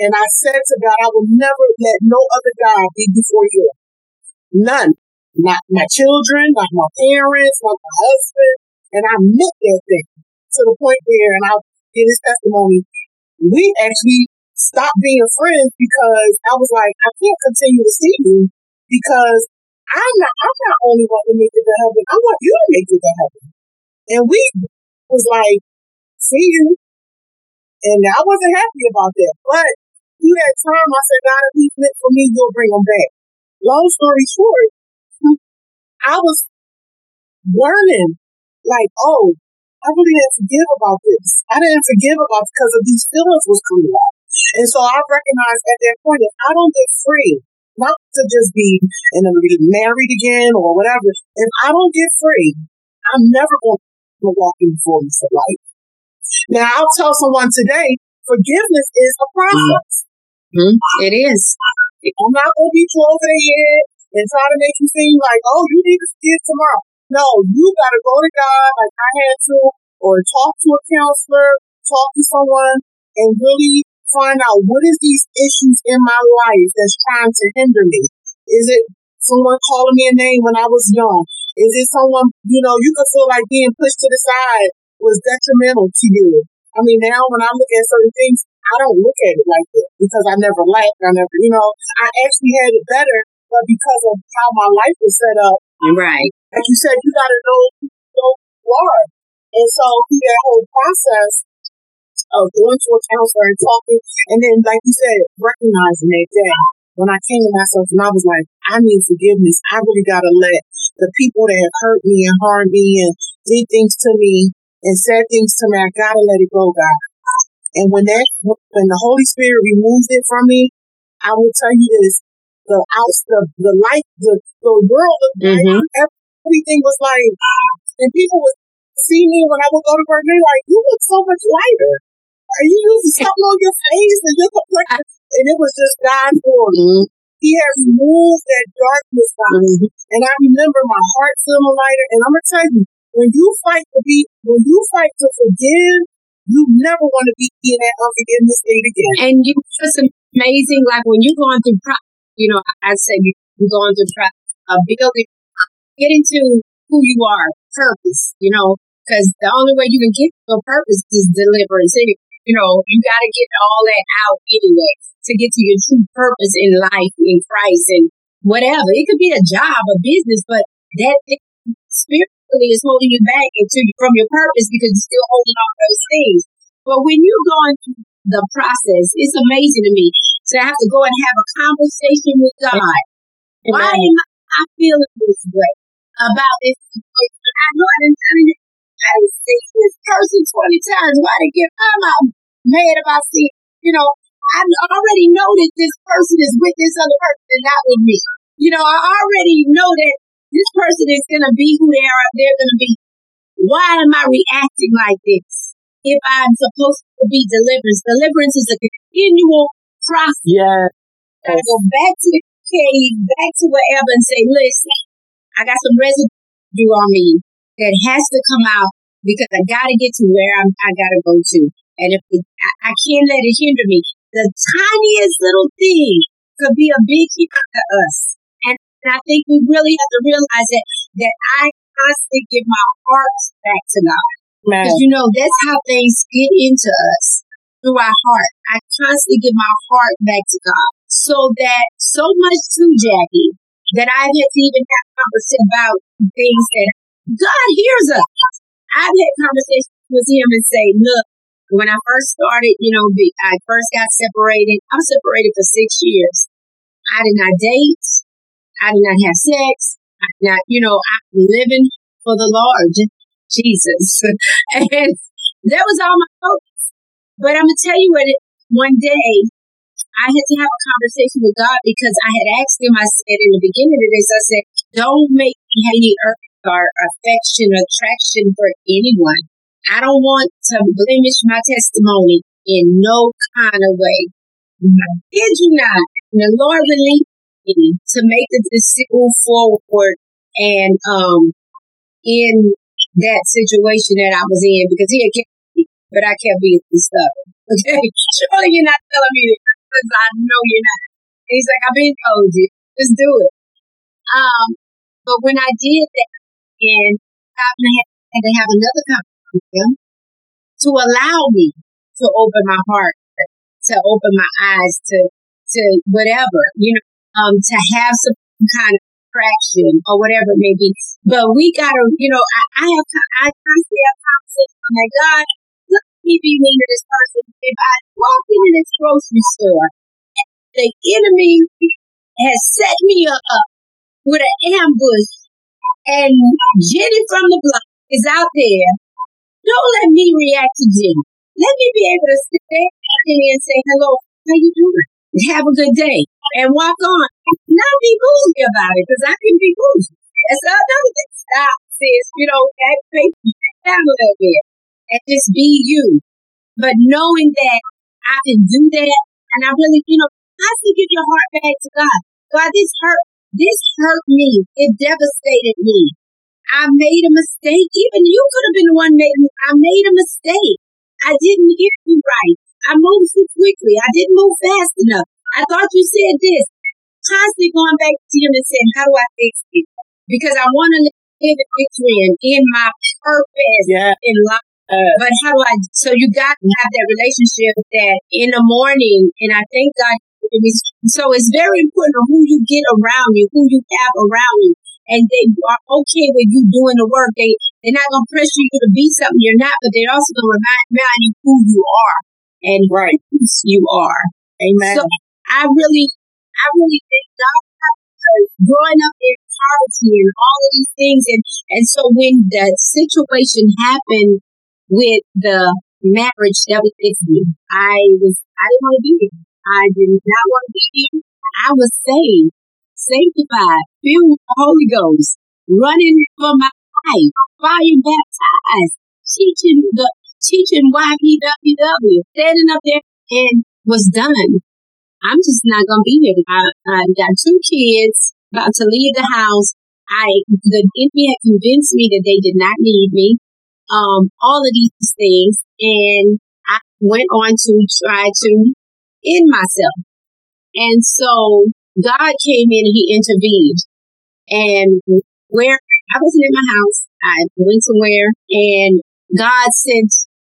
And I said to God, I will never let no other God be before you. None. Not my children, not my parents, not my husband. And I meant that thing to the point where, and I'll give this testimony, we actually stopped being friends because I was like, I can't continue to see you because I'm not, I'm not only want to make it to heaven, I want you to make it to heaven. And we was like, see you. And I wasn't happy about that. But through that time, I said, God, if he's meant for me, you'll bring him back. Long story short, I was learning, like, oh, I really didn't forgive about this. I didn't forgive about because of these feelings was coming up. And so I recognized at that point, if I don't get free, not to just be and then be married again or whatever, if I don't get free, I'm never going to walk in the fullness of life. Now I'll tell someone today, forgiveness is a process. Mm-hmm. It is. I'm not going to over the head and try to make you seem like, oh, you need to forgive tomorrow. No, you got to go to God like I had to, or talk to a counselor, talk to someone, and really find out what is these issues in my life that's trying to hinder me. Is it someone calling me a name when I was young? Is it someone, you know, you could feel like being pushed to the side was detrimental to you. I mean, now when I look at certain things, I don't look at it like that because I never lacked. I never, you know, I actually had it better, but because of how my life was set up. Right. Like you said, you got to know who you are. And so through that whole process of going to a counselor and talking, and then, like you said, recognizing that day when I came to myself and I was like, I need forgiveness. I really got to let the people that have hurt me and harmed me and did things to me and said things to me, I got to let it go, God. And when that, when the Holy Spirit removes it from me, I will tell you this: the out, the the light, the the world of mm-hmm. everything was like, and people would see me when I would go to work. They're like, "You look so much lighter. Are you using [LAUGHS] something on your face and your complexion?" And it was just God's glory. Mm-hmm. He had removed that darkness from mm-hmm. And I remember my heart feeling lighter. And I'm gonna tell you, when you fight to be, when you fight to forgive, you never want to be in that unforgiveness state again. And you just amazing, like when you're going through, you know, I said you, you're going through a building, get into who you are, purpose, you know, because the only way you can get a purpose is deliverance. And, you know, you got to get all that out anyway to get to your true purpose in life, in Christ, and whatever. It could be a job, a business, but that spirit is holding you back into from your purpose because you're still holding on to those things. But when you're going through the process, it's amazing to me to have to go and have a conversation with God. Why am I feeling this way about this? I know I didn't tell you. I didn't see this person 20 times. Why did get I'm out mad about seeing, you know, I already know that this person is with this other person and not with me. You know, I already know that this person is going to be who they are. They're going to be. Why am I reacting like this? If I'm supposed to be deliverance, deliverance is a continual process. Yeah. I go back to the cave, back to wherever, and say, "Listen, I got some residue on me that has to come out because I got to get to where I'm, I got to go to, and if it, I, I can't let it hinder me. The tiniest little thing could be a big hit to us. And I think we really have to realize that that I constantly give my heart back to God. Because you know, that's how things get into us through our heart. I constantly give my heart back to God. So that so much too, Jackie, that I've had to even have conversations about things that God hears us. I've had conversations with him and say, look, when I first started, you know, I first got separated. I was separated for six years. I did not date. I did not have sex. I did not, you know, I'm living for the Lord, Jesus. [LAUGHS] and that was all my focus. But I'm going to tell you what, one day I had to have a conversation with God because I had asked him, I said in the beginning of this, I said, don't make me any earth or affection or attraction for anyone. I don't want to blemish my testimony in no kind of way. Did you not? The Lord released to make the decision forward and um in that situation that I was in because he had kept me, but I kept being stubborn. [LAUGHS] Okay, surely you're not telling me that because I know you're not. And he's like, I've been told you, just do it. Um, but when I did that, and I had to have another conversation him to allow me to open my heart, to open my eyes to to whatever, you know, um, to have some kind of traction or whatever it may be. But we gotta, you know, I, I have I constantly have conversations. I'm like, God, let me be mean to this person. If I walk into this grocery store, the enemy has set me up with an ambush, and Jenny from the block is out there don't let me react to Jenny. Let me be able to sit there and say, hello, how you doing? Have a good day and walk on. Not be bougie about it because I can be bougie. That's another thing. Stop, sis. You know, act faithful down a little bit and just be you. But knowing that I can do that and I really, you know, to give your heart back to God. God, this hurt, this hurt me. It devastated me. I made a mistake. Even you could have been the one made. I made a mistake. I didn't hear you right. I moved too quickly. I didn't move fast enough. I thought you said this. Constantly going back to him and saying, "How do I fix it?" Because I want to live in victory and in my purpose yeah. in life. Uh, but how do I? So you got to have that relationship that in the morning, and I thank God. So it's very important who you get around you, who you have around you and they are okay with you doing the work. They they're not gonna pressure you to be something you're not, but they're also gonna remind, remind you who you are and right you are. Amen. So I really, I really thank God growing up in poverty and all of these things, and and so when the situation happened with the marriage that was with me, I was I didn't want to be here. I did not want to be here. I was saved sanctified, filled with the Holy Ghost, running for my life, fire baptized, teaching the teaching YPWW, standing up there and was done. I'm just not gonna be here. I, I got two kids about to leave the house. I the enemy had convinced me that they did not need me. Um, all of these things, and I went on to try to end myself. And so God came in and he intervened. And where I wasn't in my house, I went somewhere and God sent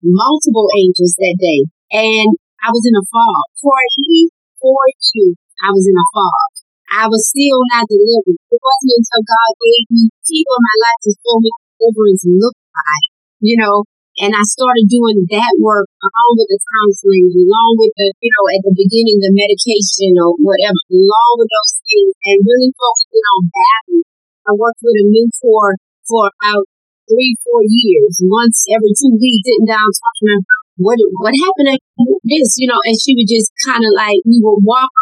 multiple angels that day. And I was in a fog. For you, for you, I was in a fog. I was still not delivered. It wasn't until God gave me people in my life to show me deliverance looked like, you know, and I started doing that work along with the counseling, along with the, you know, at the beginning, the medication or whatever, along with those things and really focusing on battle. I worked with a mentor for about three, four years, once every two weeks, sitting down talking to her, what, what happened at this, you know, and she would just kind of like, we would walk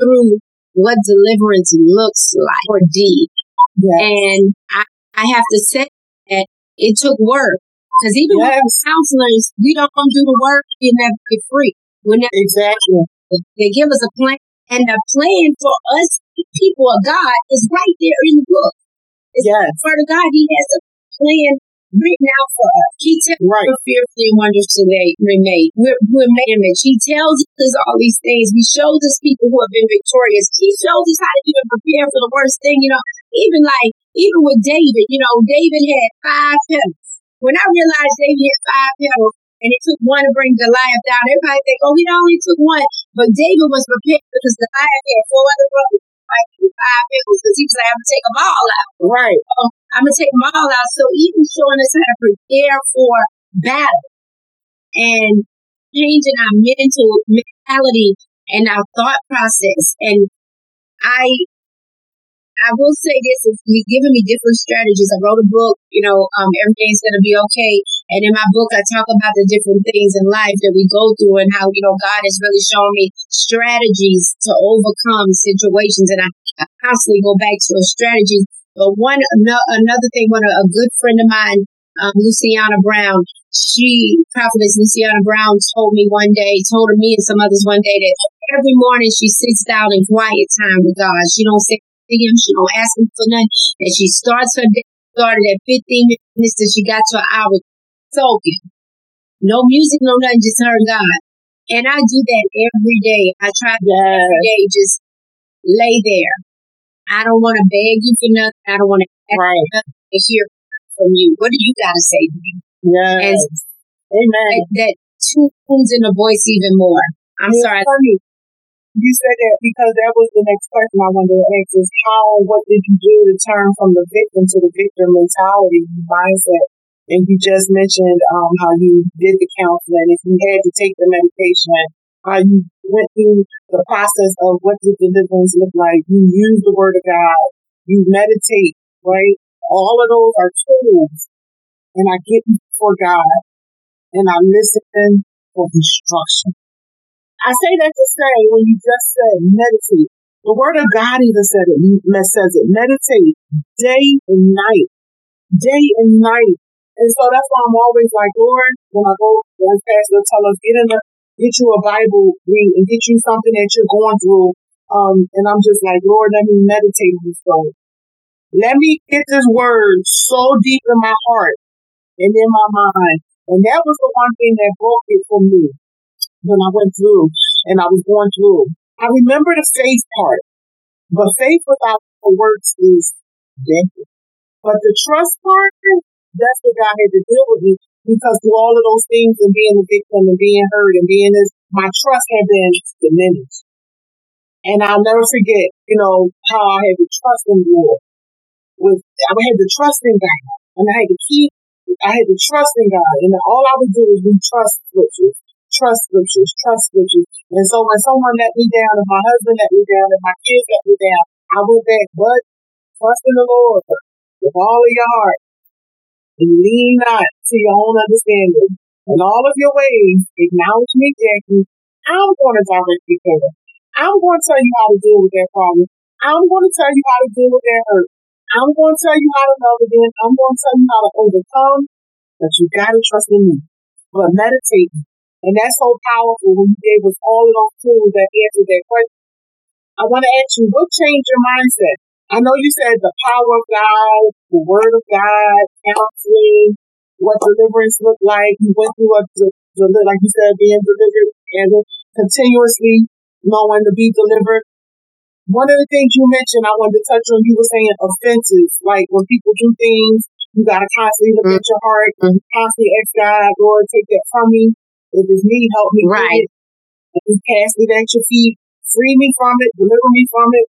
through what deliverance looks like or did. Yes. And I, I have to say that it took work because even yes. with counselors, we don't do the work, we never get free. We never exactly. They give us a plan, and the plan for us, people of God, is right there in the book. It's yes. For the God, He has a plan written out for us. He tells right. us fearfully and wonderfully made. We're, we're made image. He tells us all these things. He shows us people who have been victorious. He shows us how to even prepare for the worst thing. You know, Even like, even with David, you know, David had five petals. When I realized David had five petals and it took one to bring Goliath down, everybody think, oh, he only took one. But David was prepared because Goliath had four other brothers. Five because he was like, I'm going to take them all out. Right. So I'm going to take them all out. So even showing us how to prepare for battle and changing our mental mentality and our thought process. And I I will say this, it's giving me different strategies. I wrote a book, you know, um, everything's going to be okay. And in my book, I talk about the different things in life that we go through and how, you know, God has really shown me strategies to overcome situations. And I, I constantly go back to those strategies. But one, another thing, one, a good friend of mine, um, Luciana Brown, she, prophetess Luciana Brown told me one day, told me and some others one day that every morning she sits down in quiet time with God. She don't say him. She don't ask him for nothing. And she starts her day, started at 15 minutes and she got to an hour soaking. No music, no nothing, just her and God. And I do that every day. I try to yes. every day just lay there. I don't want to beg you for nothing. I don't want to right. to hear from you. What do you got to say to me? Yes. And Amen. That, that tunes in the voice even more. I'm it's sorry. Funny you said that because that was the next question I wanted to ask is how, what did you do to turn from the victim to the victor mentality mindset? And you just mentioned um, how you did the counseling, if you had to take the medication, how you went through the process of what did deliverance look like. You use the word of God, you meditate, right? All of those are tools. And I get before God and I listen for instruction. I say that to say when you just said meditate, the word of God even said it, says it, meditate day and night, day and night. And so that's why I'm always like, Lord, when I go, when Pastor tell us, get in the, get you a Bible, read, and get you something that you're going through. Um, and I'm just like, Lord, let me meditate on this word. Let me get this word so deep in my heart and in my mind. And that was the one thing that broke it for me when I went through and I was going through. I remember the faith part, but faith without the works is dead. But the trust part, that's what God had to deal with me because through all of those things and being a victim and being hurt and being this, my trust had been diminished. And I'll never forget, you know, how I had to trust in the Lord. With I had to trust in God, and I had to keep, I had to trust in God, and all I would do is we trust scriptures trust scriptures, trust scriptures. And so when someone let me down, and my husband let me down, and my kids let me down, I went back, but trust in the Lord with all of your heart and lean not to your own understanding. In all of your ways, acknowledge me, Jackie. I'm going to direct your path. I'm going to tell you how to deal with that problem. I'm going to tell you how to deal with that hurt. I'm going to tell you how to love again. I'm going to tell you how to overcome, but you got to trust in me. But meditate and that's so powerful when you gave us all of those tools that answer that question. I want to ask you, what changed your mindset? I know you said the power of God, the word of God, counseling, what deliverance looked like. You went through a, like you said, being delivered and continuously knowing to be delivered. One of the things you mentioned, I wanted to touch on, you were saying offenses, like when people do things, you gotta constantly look at your heart, mm-hmm. constantly ask God, Lord, take that from me. If it's me, help me. Right. If you cast it at your feet, free me from it, deliver me from it.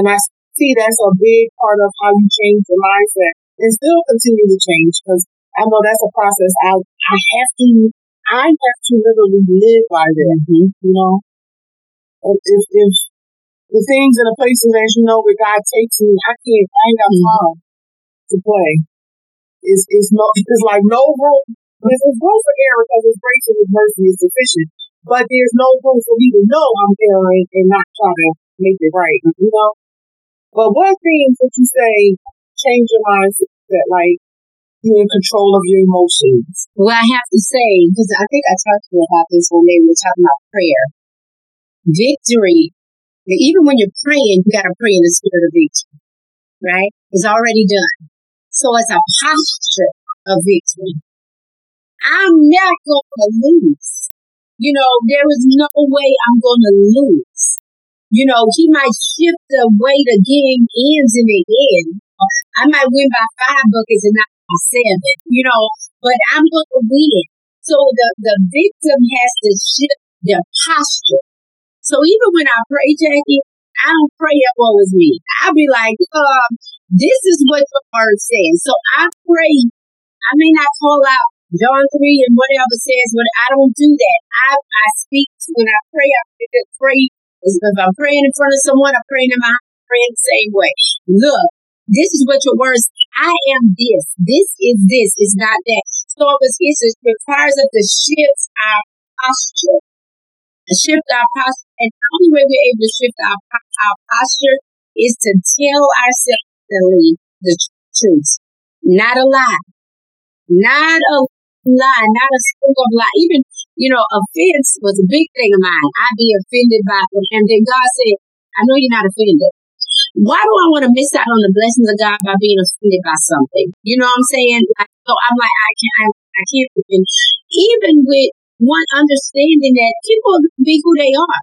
And I see that's a big part of how you change your mindset and still continue to change because I know that's a process. I I have to I have to literally live by that. Mm-hmm. You know, if, if the things and the places as you know where God takes me, I can't. I ain't got mm-hmm. time to play. It's it's no. It's like no room there's room for error because His grace and His mercy is sufficient. But there's no room for me to know I'm erring and not try to make it right, you know? But what things would you say, change your mindset, that like you're in control of your emotions. Well, I have to say, because I think I talked to you about this when they were talking about prayer. Victory, even when you're praying, you got to pray in the spirit of victory, right? It's already done. So it's a posture of victory. I'm not going to lose. You know, there is no way I'm going to lose. You know, he might shift the the game ends in the end. I might win by five buckets and not by seven, you know, but I'm going to win. So the, the victim has to shift their posture. So even when I pray, Jackie, I don't pray it woe is me. I'll be like, um, this is what the word says. So I pray. I may not call out John 3 and whatever says, but I don't do that. I, I speak when I pray, I pray if I'm praying in front of someone, I'm praying in my praying the same way. Look, this is what your words. I am this. This is this. It's not that. So it, it requires us to shift our posture, shift our posture, and the only way we're able to shift our our posture is to tell ourselves the truth, not a lie, not a lie, not a single lie. Even you know, offense was a big thing of mine. I'd be offended by it. And then God said, I know you're not offended. Why do I want to miss out on the blessings of God by being offended by something? You know what I'm saying? so I'm like, I can't, I, I can't offend. Even with one understanding that people be who they are.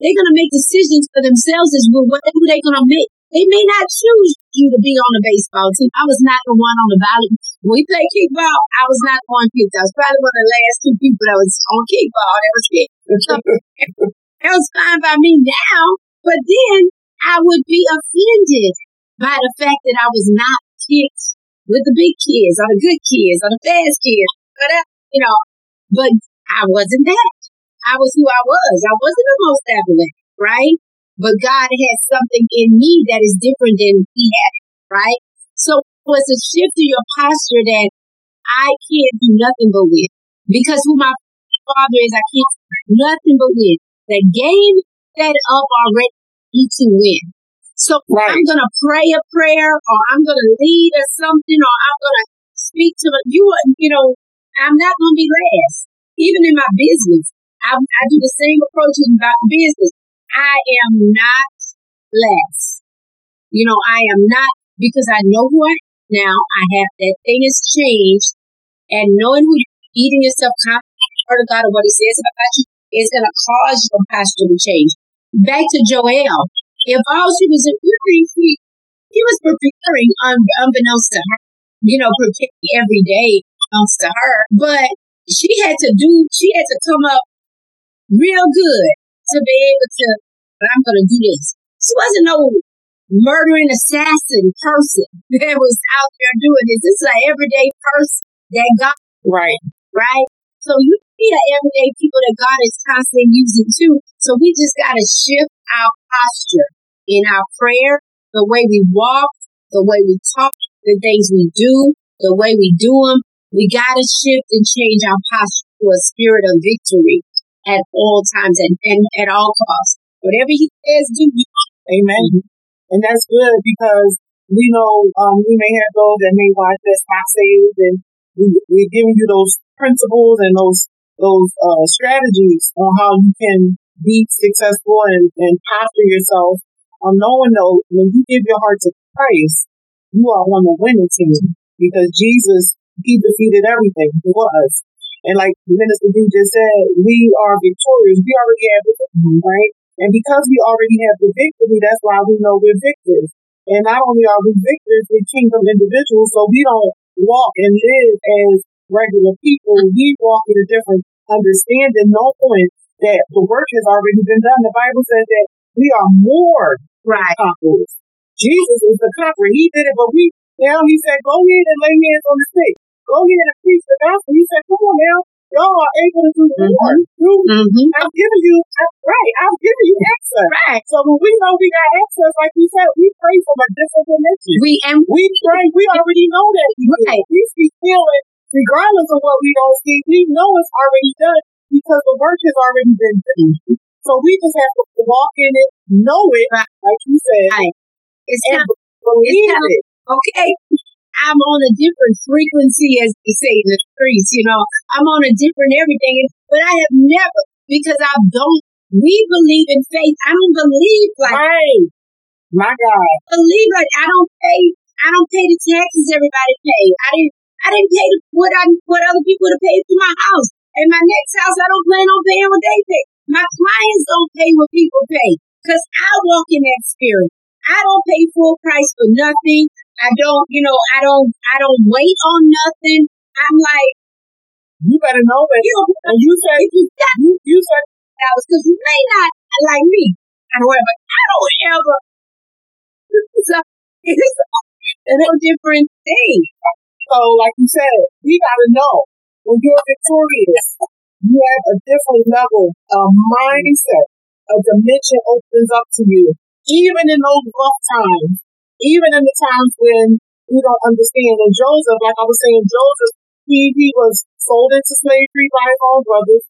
They're going to make decisions for themselves as well. What are they going to make? They may not choose you to be on the baseball team. I was not the one on the ballot. When we played kickball, I was not one picked. I was probably one of the last two people that was on kickball that was [LAUGHS] that was fine by me now. But then I would be offended by the fact that I was not picked with the big kids or the good kids or the fast kids, whatever, you know. But I wasn't that. I was who I was. I wasn't the most athletic, right? but God has something in me that is different than He had, right? So it's a shift in your posture that I can't do nothing but win because who my Father is, I can't do nothing but win. The game set up already to win. So right. I'm gonna pray a prayer, or I'm gonna lead or something, or I'm gonna speak to you. You know, I'm not gonna be last. Even in my business, I, I do the same approach in my business. I am not less. You know, I am not because I know who I am now. I have that thing has changed, and knowing who you're eating yourself confident, word of God, or what He says about you is going to cause your posture to change. Back to Jael. If all she was doing, she, she was preparing un, unbeknownst to her, you know, preparing every day unbeknownst to her, but she had to do, she had to come up real good to be able to, I'm going to do this. She wasn't no murdering assassin person [LAUGHS] that was out there doing this. This is an everyday person that God, right, right. So you see the everyday people that God is constantly using too. So we just got to shift our posture in our prayer, the way we walk, the way we talk, the things we do, the way we do them. We got to shift and change our posture to a spirit of victory at all times and, and at all costs. Whatever he says, do. You. Amen. And that's good because we know um, we may have those that may watch this not saved, and we, we're giving you those principles and those those uh, strategies on how you can be successful and, and posture yourself. Um, knowing though, when you give your heart to Christ, you are on the winning team because Jesus, He defeated everything for us. And like the Minister Dee just said, we are victorious. We already have victory, right? And because we already have the victory, that's why we know we're victors. And not only are we victors, we're kingdom individuals, so we don't walk and live as regular people. We walk in a different understanding, knowing that the work has already been done. The Bible says that we are more right. conquerors. Jesus is the conqueror. He did it, but we now he said, go ahead and lay hands on the sick. Go ahead and preach the gospel. He said, come on now. Y'all are able to do the more. Mm-hmm. I've given you, right, I've given you access. Right. So when we know we got access, like you said, we pray from a different dimension. We, and we pray, we already know that. Right. We speak healing regardless of what we don't see. We know it's already done because the work has already been done. So we just have to walk in it, know it, right. like you said, right. it's and time, believe it's time. it. Okay. I'm on a different frequency, as they say in the streets, you know. I'm on a different everything, but I have never, because I don't, we believe in faith. I don't believe like, right. my God, believe like I don't pay, I don't pay the taxes everybody pay. I didn't, I didn't pay what I, what other people to pay for my house. And my next house, I don't plan on paying what they pay. My clients don't pay what people pay. Because I walk in that spirit. I don't pay full price for nothing. I don't, you know, I don't, I don't wait on nothing. I'm like, you better know that. You, and you said you, you, you said because you may not like me. I don't ever, I don't ever. so it's a different thing. So, like you said, we gotta know when you're victorious, you have a different level of mindset. A dimension opens up to you, even in those rough times, even in the times when we don't understand. And Joseph, like I was saying, Joseph, he, he was sold into slavery by his own brothers.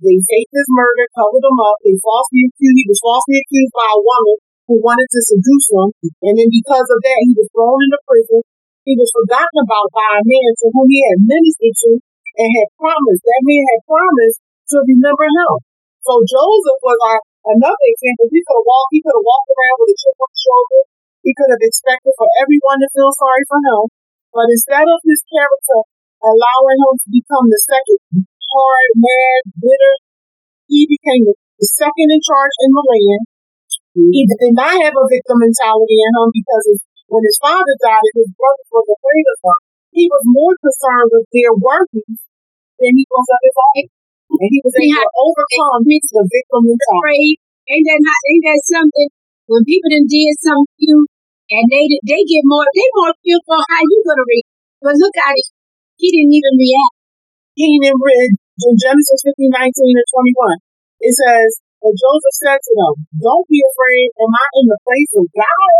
They faked his murder, covered him up. They falsely accused, he was falsely accused by a woman who wanted to seduce him. And then because of that, he was thrown into prison. He was forgotten about by a man to whom he had ministered to and had promised. That man had promised to remember him. So Joseph was our, another example. He could have walked, he could have walked around with a chip on his shoulder. He could have expected for everyone to feel sorry for him. But instead of his character allowing him to become the second hard, mad, bitter, he became the second in charge in the land. He mm-hmm. did not have a victim mentality in him because his, when his father died and his brothers were afraid of him, he was more concerned with their workings than he was of his own. And he was able to overcome the victim mentality. Ain't that not, ain't that something? When people done did something to you and they they get more they more fearful how you gonna react. But look at it. He didn't even react. He didn't read Genesis 15, 19 and 21. It says, And Joseph said to them, Don't be afraid. Am I in the place of God?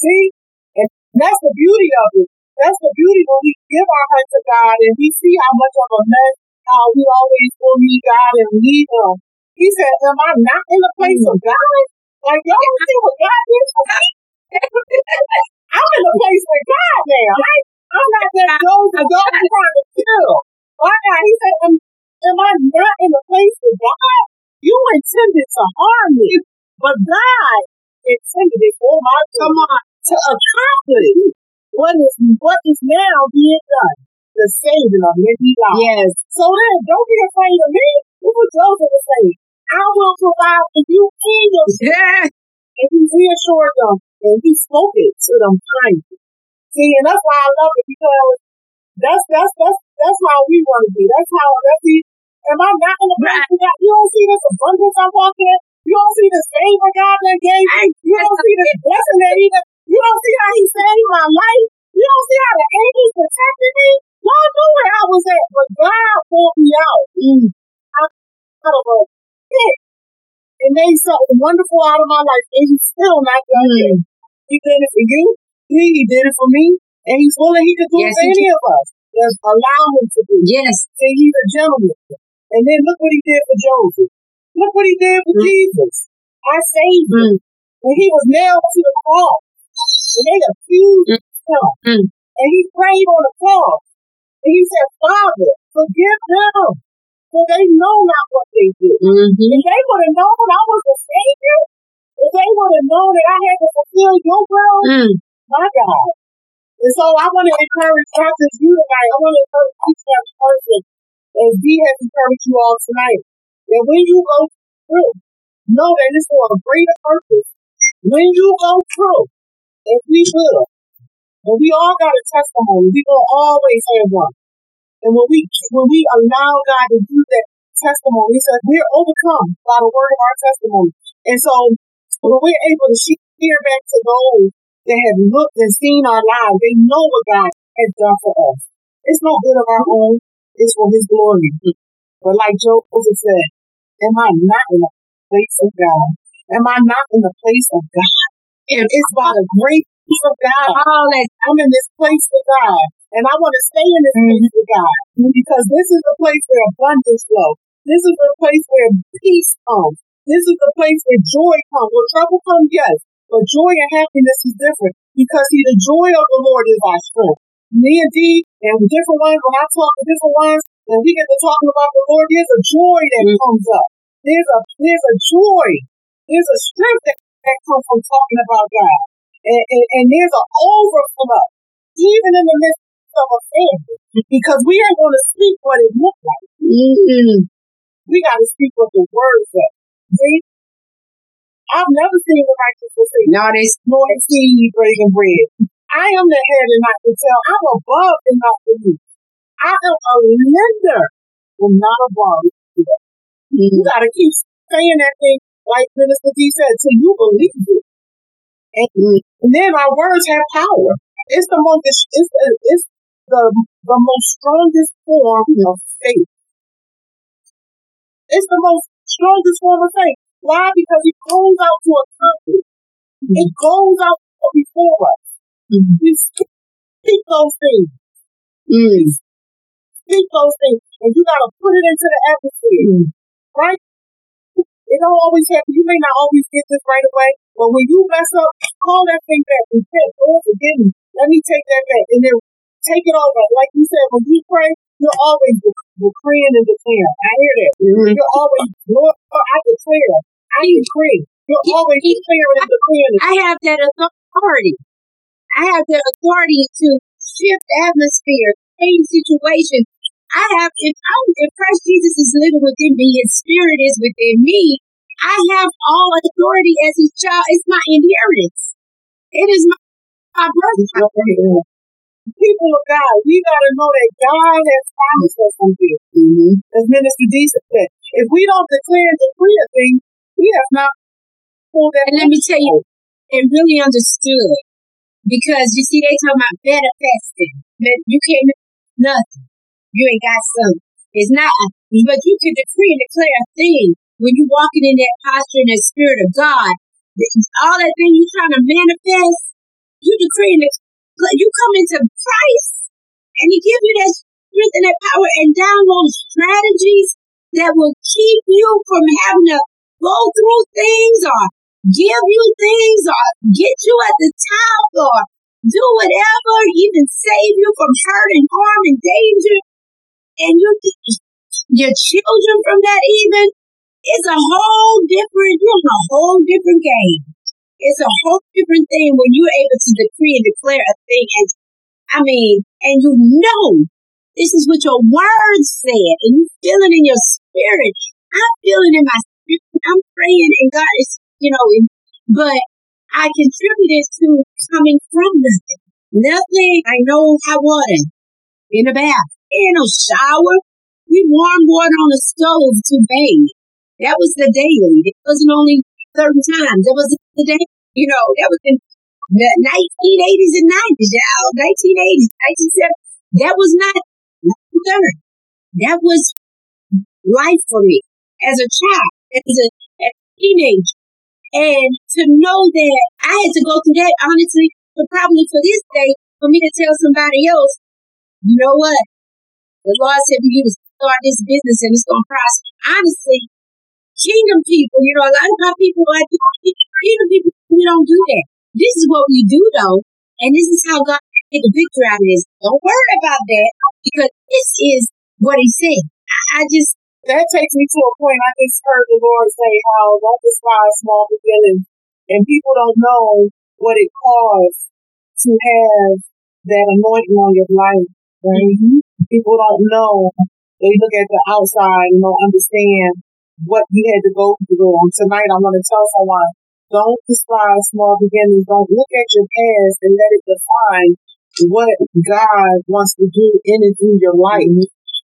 See? And that's the beauty of it. That's the beauty when we give our heart to God and we see how much of a mess, how we always will need God and need Him. He said, Am I not in the place mm-hmm. of God? Like, y'all see what God did for me? I'm in the place with God now. I, I'm not just going to go and trying to kill. Why God? He said, am, am I not in the place with God? You intended to harm me, but God intended it for my come on to accomplish what is what is now being done, the saving of many lives. Yes. So then, don't be afraid of me. This is what Joseph was saying. I will provide for you and your [LAUGHS] yeah. And he reassured them, and he spoke it to them kindly. See, and that's why I love it because that's that's that's that's how we want to be. That's how that's the. Am I not in the right. God? You don't see this abundance I'm walking in. You don't see this favor God that gave me. You don't see this blessing that He. You don't see how He saved my life. You don't see how the angels protected me. Y'all knew where I was at, but God pulled me out. Mm. Out of a pit and made something wonderful out of my life, and He's still not done mm. He did it for you. He, he did it for me, and He's willing He could do yes, it for any of us. Just allow Him to do. it. Yes. See, He's a gentleman. And then look what He did for Joseph. Look what He did for mm. Jesus. I saved mm. him when He was nailed to the cross, and they accused mm. Him, mm. and He prayed on the cross, and He said, "Father, forgive them." For they know not what they do. Mm-hmm. If they would have known I was the Savior, if they would have known that I had to fulfill your will, mm. my God. And so I want to encourage not just you tonight, I want to encourage each and every person, as Dee has encouraged you all tonight, that when you go through, know that it's for a greater purpose. When you go through, if we will, and we all got a testimony, we will always have one. And when we when we allow God to do that testimony, he says we're overcome by the word of our testimony. And so when we're able to share back to those that have looked and seen our lives, they know what God has done for us. It's no good of our own, it's for his glory. But like Joseph said, am I not in the place of God? Am I not in the place of God? And It's by the grace of God. I'm in this place of God. And I want to stay in this place with God because this is the place where abundance flows. This is the place where peace comes. This is the place where joy comes. Where trouble comes, yes, but joy and happiness is different because see, the joy of the Lord is our strength. Me and Dee and different ones, when I talk to different ones, and we get to talking about the Lord, there's a joy that mm-hmm. comes up. There's a there's a joy. There's a strength that, that comes from talking about God. And, and, and there's an overflow. Even in the midst of a family because we ain't going to speak what it looks like. Mm-hmm. We got to speak what the word says. See? I've never seen the righteous forsake. No, they nor his seed breaking bread. I am the head and not the tail. I'm above and not beneath. I am a lender and not a borrower. mm-hmm. You gotta keep saying that thing, like Minister Dee said, till you believe it. And, and then our words have power. It's the most, it's, it's the, the most strongest form of faith. It's the most strongest form of faith. Why? Because it goes out to accomplish. Mm-hmm. It goes out before us. Mm-hmm. We speak those things. Mm. Speak those things. And you gotta put it into the atmosphere. Mm. Right? It don't always happen. You may not always get this right away, but when you mess up, call that thing back. Repent. Lord, forgive me. Let me take that back. And then take it over. Like you said, when you pray, you're always decreeing and declaring. I hear that. Mm-hmm. You're always, Lord, I declare. I decree. You're always declaring and declaring. I have that authority. I have that authority to shift atmosphere, change situations. I have, if, I, if Christ Jesus is living within me, His Spirit is within me, I have all authority as His child. It's my inheritance. It is my, my birthright people of God, we got to know that God has promised us something. Mm-hmm. As Minister Dee said, if we don't declare and decree a thing, we have not pulled that. And let me tell you, and really understood. Because you see, they talk about manifesting. But you can't nothing. You ain't got something. It's not, but you can decree and declare a thing when you're walking in that posture and that spirit of God. All that thing you're trying to manifest, you decree and you come into Christ and He give you that strength and that power and download strategies that will keep you from having to go through things or give you things or get you at the top or do whatever, even save you from hurt and harm and danger. And you, your children from that even, it's a whole different, you're a whole different game. It's a whole different thing when you're able to decree and declare a thing and I mean, and you know this is what your words said and you feel it in your spirit. I'm feeling in my spirit. I'm praying and God is, you know, but I contribute it to coming from nothing. Nothing. I know hot water in the bath. in a shower. We warm water on the stove to bathe. That was the daily. It wasn't only certain times. That was the day. You know, that was in the 1980s and 90s, y'all. 1980s, 1970s. That was not third. That was life for me as a child, as a, as a teenager. And to know that I had to go through that, honestly, but probably for this day, for me to tell somebody else, you know what? The Lord said for you to start this business and it's going to prosper. Honestly, kingdom people, you know, a lot of our people like, kingdom people we don't do that. This is what we do though, and this is how God get the victory out of this. Don't worry about that because this is what He said. I, I just that takes me to a point. I just heard the Lord say how don't despise small beginnings, and people don't know what it costs to have that anointing on your life. Right? Mm-hmm. People don't know. They look at the outside and don't understand what you had to go through. And tonight, I want to tell someone don't despise small beginnings. Don't look at your past and let it define what God wants to do in and through your life.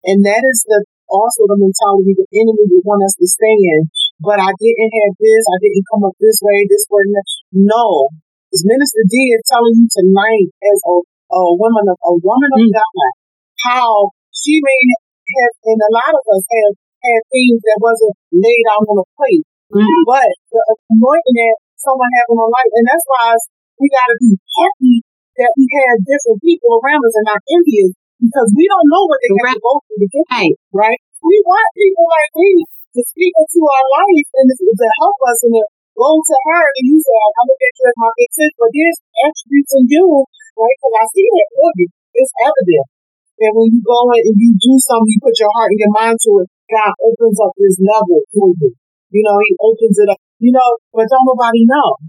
And that is the also the mentality the enemy would want us to stay in. But I didn't have this, I didn't come up this way, this way. No. As Minister Dee is telling you tonight as a, a woman of a woman of mm. God, how she may have and a lot of us have had things that wasn't laid out on a plate. Mm-hmm. But the anointing that someone has in their life, and that's why we got to be happy that we have different people around us and not envious because we don't know what they have to go through to get right. right? We want people like me to speak into our life and to help us and to go to her and you say, I'm going to get you as my big sis, but there's attributes in you, right? Because I see it for you. It's evident that when you go in and you do something, you put your heart and your mind to it, God opens up this level for you. You know, he opens it up. You know, but don't nobody know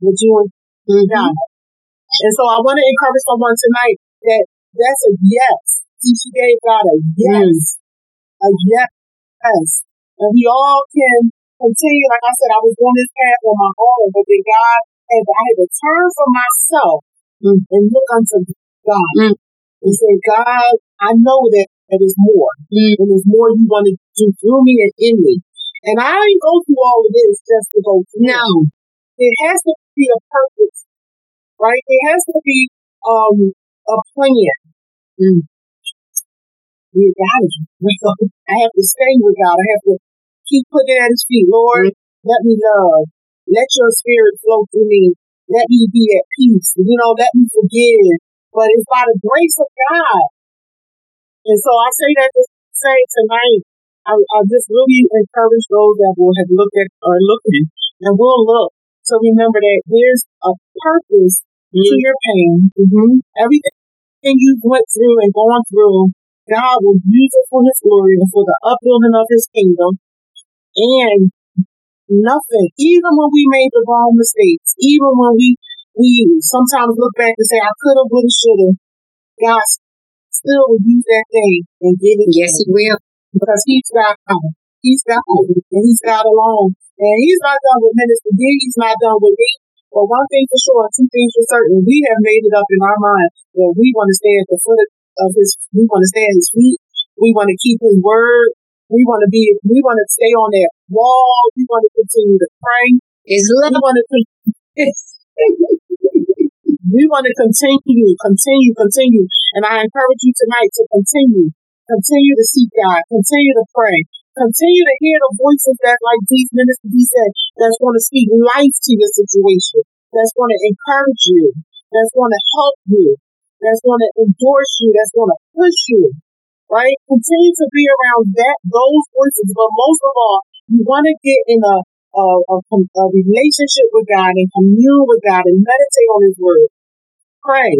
what you and God. And so I want to encourage someone tonight that that's a yes. See, She gave God a yes. Mm. A yes. yes. And we all can continue, like I said, I was on this path on my own, but then God had I had to turn from myself mm. and look unto God mm. and say, God, I know that it is more. Mm. And there's more you want to do through me and in me. And I didn't go through all of this just to go through. No. It has to be a purpose, right? It has to be um, a plan. Mm. God is I have to stay with God. I have to keep putting at his feet. Lord, mm. let me love. Let your spirit flow through me. Let me be at peace. You know, let me forgive. But it's by the grace of God. And so I say that to say tonight, I, I just really encourage those that will have looked at or looking and will look to remember that there's a purpose mm-hmm. to your pain. Mm-hmm. Everything you went through and going through, God will use it for His glory and for the upbuilding of His kingdom. And nothing, even when we made the wrong mistakes, even when we we sometimes look back and say, I could have, would have, should have, God still will use that thing and give it. Yes, He will. Because He's God. He's God. And He's God alone. And He's not done with Minister Dee. He's not done with me. But one thing for sure, two things for certain, we have made it up in our mind that we want to stay at the foot of His, we want to stay at His feet. We want to keep His word. We want to be, we want to stay on that wall. We want to continue to pray. Is love. We want to, [LAUGHS] we want to continue, continue, continue. And I encourage you tonight to continue, continue to seek God, continue to pray, continue to hear the voices that, like these ministers he said, that's going to speak life to your situation, that's going to encourage you, that's going to help you, that's going to endorse you, that's going to push you. Right? Continue to be around that those voices, but most of all, you want to get in a, a, a, a relationship with God and commune with God and meditate on His Word. Pray,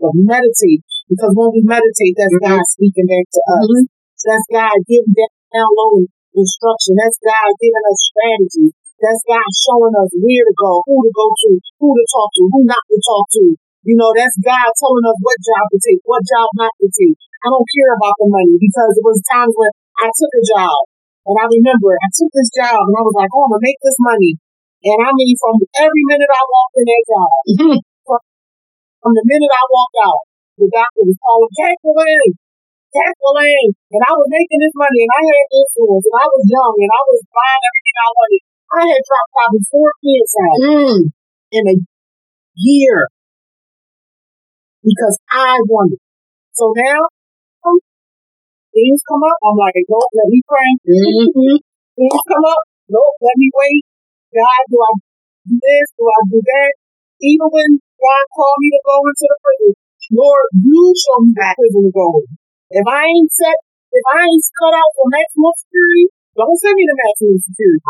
but meditate because when we meditate, that's mm-hmm. God speaking back to us. Mm-hmm. That's God giving downloading instruction. That's God giving us strategy. That's God showing us where to go, who to go to, who to talk to, who not to talk to. You know, that's God telling us what job to take, what job not to take. I don't care about the money because it was times when I took a job and I remember I took this job and I was like, oh, I'm gonna make this money. And I mean, from every minute I walked in that job, mm-hmm. from, from the minute I walked out, the doctor was calling Jacqueline, Jacqueline, and I was making this money and I had influence and I was young and I was buying everything I wanted. I had dropped probably four kids out mm. in a year because I wanted. So now things come up, I'm like, nope, let me pray. Mm-hmm. Things come up, nope, let me wait. God, do I do this? Do I do that? Even when God called me to go into the prison, Lord, you show me the prison to go in. If I ain't set, if I ain't cut out for maximum security, don't send me to maximum security.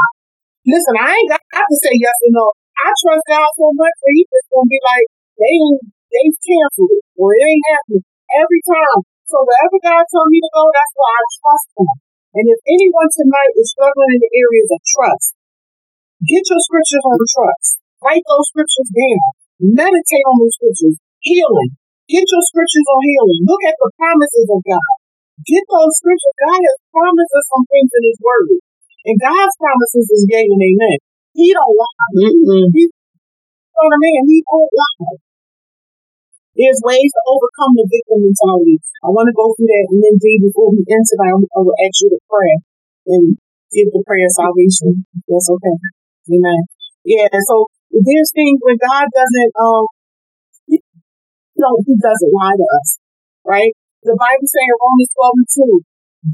Listen, I ain't got to say yes or no. I trust God so much that He's just gonna be like, they ain't, they canceled it, or it ain't happening every time. So wherever God told me to go, that's where I trust Him. And if anyone tonight is struggling in the areas of trust, get your scriptures on trust. Write those scriptures down. Meditate on those scriptures. Healing. Get your scriptures on healing. Look at the promises of God. Get those scriptures. God has promised us some things in His Word. And God's promises is yea and amen. He don't lie. Mm-hmm. He's on a man. He don't lie. There's ways to overcome the victim mentality. I want to go through that and then Dee before we end tonight, I will ask you to pray and give the prayer salvation. That's okay. Amen. Yeah, so there's things when God doesn't um you know, he doesn't lie to us. Right? The Bible saying in Romans 12 and 2,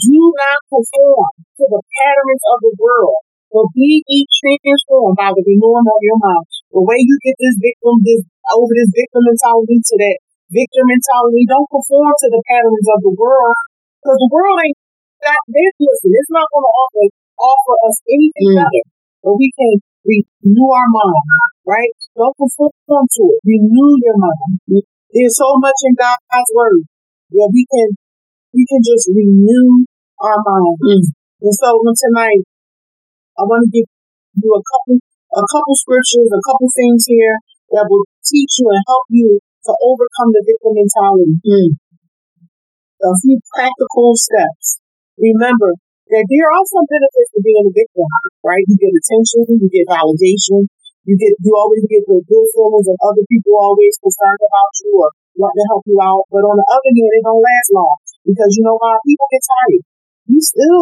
do not conform to the patterns of the world, but be ye transformed by the renewing of your mind. The way you get this victim, this over this victim mentality to that victim mentality. Don't conform to the patterns of the world because the world ain't that. Listen, it's not going to offer offer us anything mm. better, but we can renew our mind. Right? Don't conform to it. Renew your mind. There's so much in God's word that we can we can just renew our mind. Mm. And so tonight, I want to give you a couple a couple scriptures, a couple things here that will teach you and help you to overcome the victim mentality. Mm. A few practical steps. Remember that there are some benefits to being a victim, right? You get attention, you get validation, you get you always get the good feelings of other people always concerned about you or want to help you out. But on the other hand, it don't last long because you know why? People get tired. You still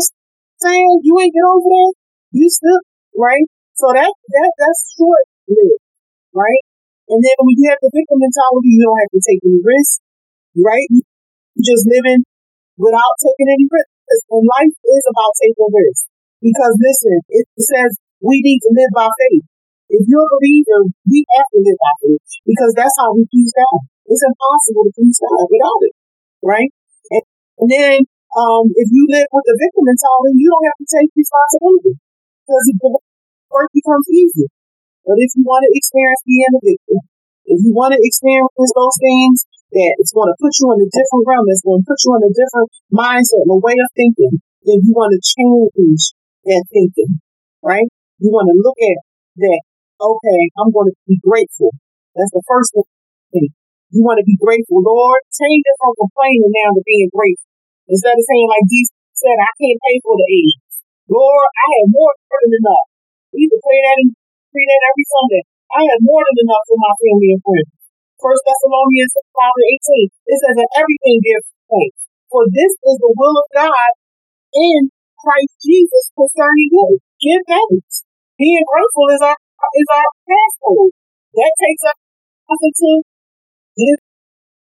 saying you ain't get over there. You still right. So that that that's short lived, right? And then when you have the victim mentality, you don't have to take any risks, right? You just living without taking any risks. And life is about taking risks. Because listen, it says we need to live by faith. If you're a believer, we have to live by faith because that's how we please God. It's impossible to please God without it, right? And, and then um, if you live with the victim mentality, you don't have to take responsibility because work becomes easy. But if you want to experience being a victim, if you want to experience those things that it's going to put you in a different realm, it's going to put you in a different mindset and a way of thinking, then you want to change that thinking, right? You want to look at that, okay, I'm going to be grateful. That's the first thing. You want to be grateful. Lord, change it from complaining now to being grateful. Instead of saying like Jesus said, I can't pay for the aid. Lord, I have more than enough. We can play that and read that every Sunday. I have more than enough for my family and friends. First Thessalonians 5 18. It says, that everything give thanks. For this is the will of God in Christ Jesus concerning you. Give thanks. Being grateful is our is our passport. That takes us into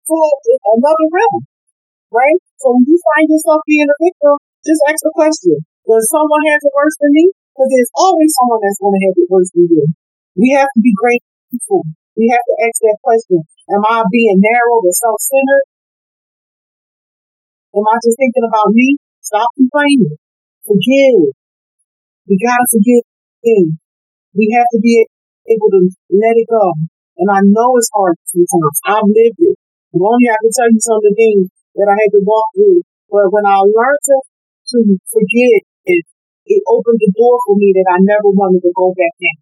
another realm, right? So when you find yourself being a victim, just ask the question: Does someone have it worse than me? Because there's always someone that's going to have it worse than you. We have to be grateful. We have to ask that question: Am I being narrow or self-centered? Am I just thinking about me? Stop complaining. Forgive. We gotta forgive. We have to be able to let it go. And I know it's hard sometimes. I've lived it. i only I to tell you some of the things that I had to walk through. But when I learned to, to forgive, it, opened the door for me that I never wanted to go back in.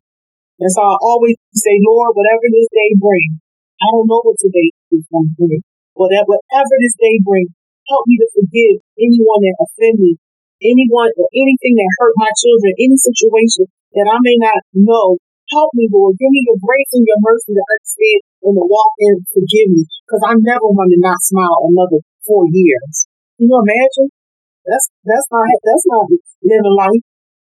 And so I always say, Lord, whatever this day brings, I don't know what today is going to bring. Whatever, whatever this day brings, help me to forgive anyone that offended me, anyone or anything that hurt my children, any situation that I may not know Help me, Lord. Give me your grace and your mercy to understand and to walk in forgive me. Because I never want to not smile another four years. Can you imagine? That's that's not that's not living life.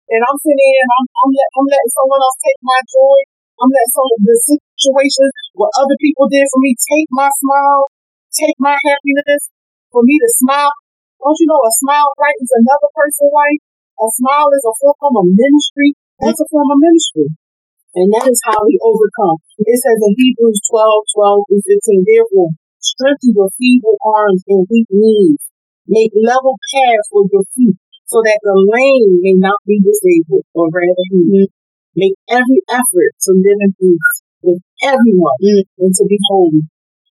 And I'm sitting in, I'm I'm, let, I'm letting someone else take my joy. I'm letting some the situation what other people did for me take my smile, take my happiness. For me to smile, don't you know a smile brightens another person's life? A smile is a form of ministry. That's a form of ministry. And that is how we overcome. It says in Hebrews 12, 12 through 15, therefore, strengthen your feeble arms and weak knees. Make level paths for your feet so that the lame may not be disabled, or rather he make every effort to live in peace with everyone mm-hmm. and to be holy.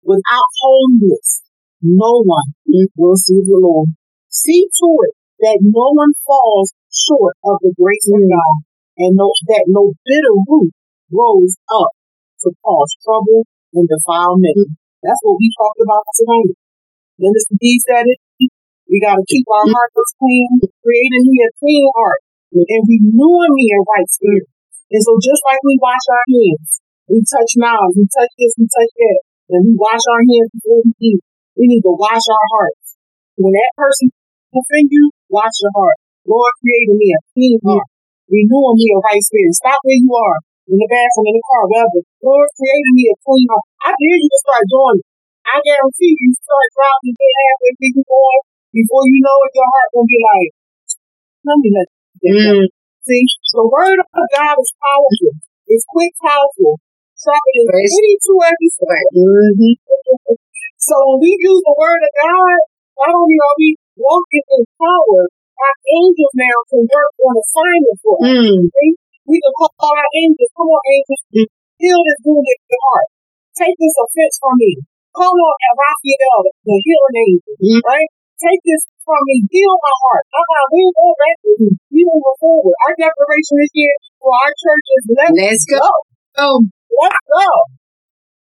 Without holiness, no one mm-hmm. will see the Lord. See to it that no one falls short of the grace of God and no, that no bitter root grows up to cause trouble and defilement. That's what we talked about tonight. Minister Dee said it. We got to keep our hearts clean, creating me a clean heart, and renewing me a right spirit. And so, just like we wash our hands, we touch mouths, we touch this, we touch that, and we wash our hands before we eat. We need to wash our hearts. When that person offend you, wash your heart. Lord created me a clean heart renewing me a right spirit. Stop where you are, in the bathroom, in the car, wherever. Lord created me a clean heart. I dare you to start doing it. I guarantee you, you start driving and get halfway you going, before you know it, your heart gonna be like, let me let mm. See, the word of God is powerful. It's quick, powerful, sharper than any two-edged sword. Mm-hmm. [LAUGHS] so when we use the word of God, not only are we walking in power, our angels now can work on assignment for us. Mm. We can call our angels. Come on, angels. Mm. Heal this wounded heart. Take this offense from me. Call on Raphael, the healing angel, mm. right? Take this from me. Heal my heart. Uh-uh, we going back. We moving forward. Our declaration this year for our church is let's, let's go. go. Let's go.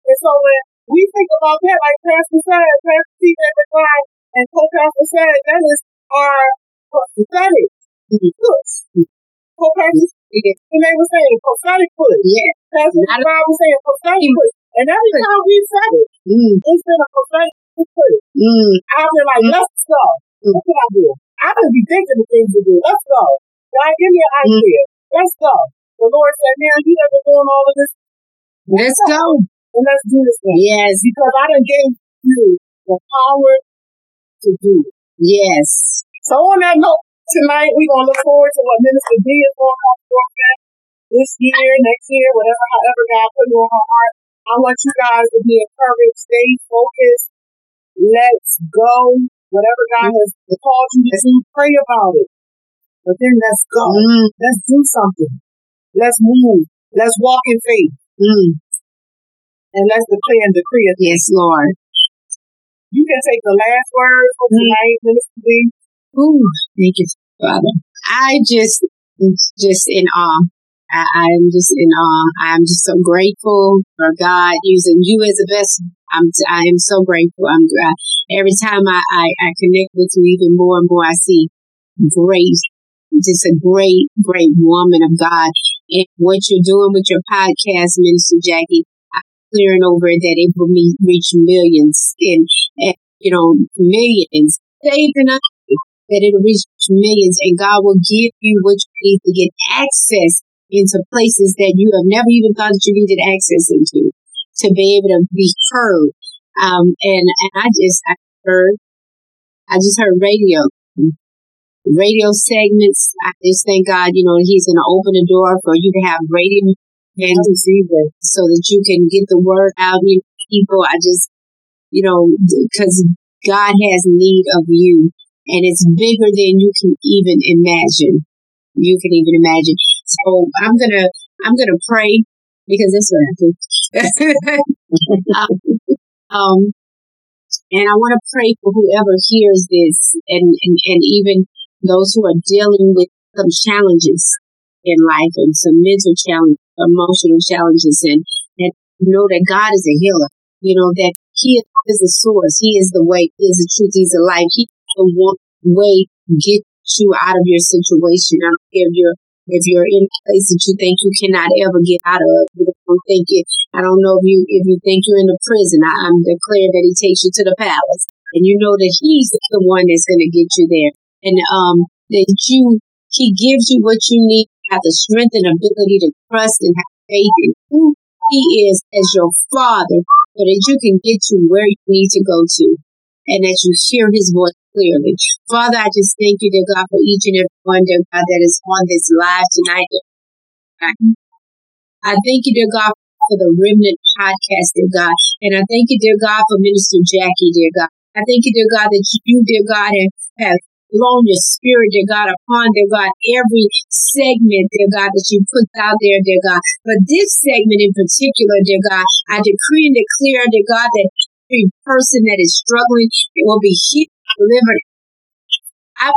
And so when we think about that, like Pastor said, Pastor T. McBride and co-pastor said, that is our prophetic. push. So Pastor, and they were saying prophetic push. Yeah. Pastor a- Brown was saying prophetic push. And every time we said it, Mm, it's been a prophetic. Mm, I've been like, let's go. What can I do? I could be thinking of things to do. Let's go. God, give me an idea. Let's go. The Lord said, man, you have been doing all of this, let's go. and let's do this thing. Yes, Because I done gave you the power to do it. yes. So on that note, tonight we're gonna look forward to what Minister Dee is going to forth with this year, next year, whatever, however God put on her heart. I want you guys to be encouraged, stay focused, let's go. Whatever God has called you to do, pray about it. But then let's go. Mm, Let's do something. Let's move. Let's walk in faith. mm, And let's declare and decree it. yes, Lord. You can take the last word for tonight, Minister Dee. Ooh, thank you, Father. I just, just in awe. I, I'm just in awe. I'm just so grateful for God using you as a vessel. I'm, I am so grateful. I'm, I, every time I, I, I connect with you even more and more, I see great, just a great, great woman of God. And what you're doing with your podcast, Minister Jackie, I'm clearing over that it will me- reach millions and, and, you know, millions. Saved and that it'll reach millions and God will give you what you need to get access into places that you have never even thought that you needed access into to be able to be heard. Um, and, and I just, I heard, I just heard radio, radio segments. I just thank God, you know, he's going to open the door for you to have radio and so that you can get the word out to people. I just, you know, because God has need of you and it's bigger than you can even imagine. You can even imagine. So I'm gonna, I'm gonna pray because that's what I do. [LAUGHS] um, and I want to pray for whoever hears this and, and, and even those who are dealing with some challenges in life and some mental challenges, emotional challenges and, and know that God is a healer. You know, that He is the source. He is the way. He is the truth. He's the life. He the one way get you out of your situation. I don't care if you're if you're in a place that you think you cannot ever get out of, you don't think. I don't know if you if you think you're in a prison. I, I'm declaring that He takes you to the palace, and you know that He's the one that's going to get you there, and um that you He gives you what you need, have the strength and ability to trust and have faith in who He is as your Father, so that you can get to where you need to go to, and that you hear His voice clearly. Father, I just thank you, dear God, for each and every one, dear God, that is on this live tonight. I thank you, dear God, for the Remnant podcast, dear God. And I thank you, dear God, for Minister Jackie, dear God. I thank you, dear God, that you, dear God, have, blown your spirit, dear God, upon, dear God, every segment, dear God, that you put out there, dear God. But this segment in particular, dear God, I decree and declare, dear God, that every person that is struggling will be healed, delivered. I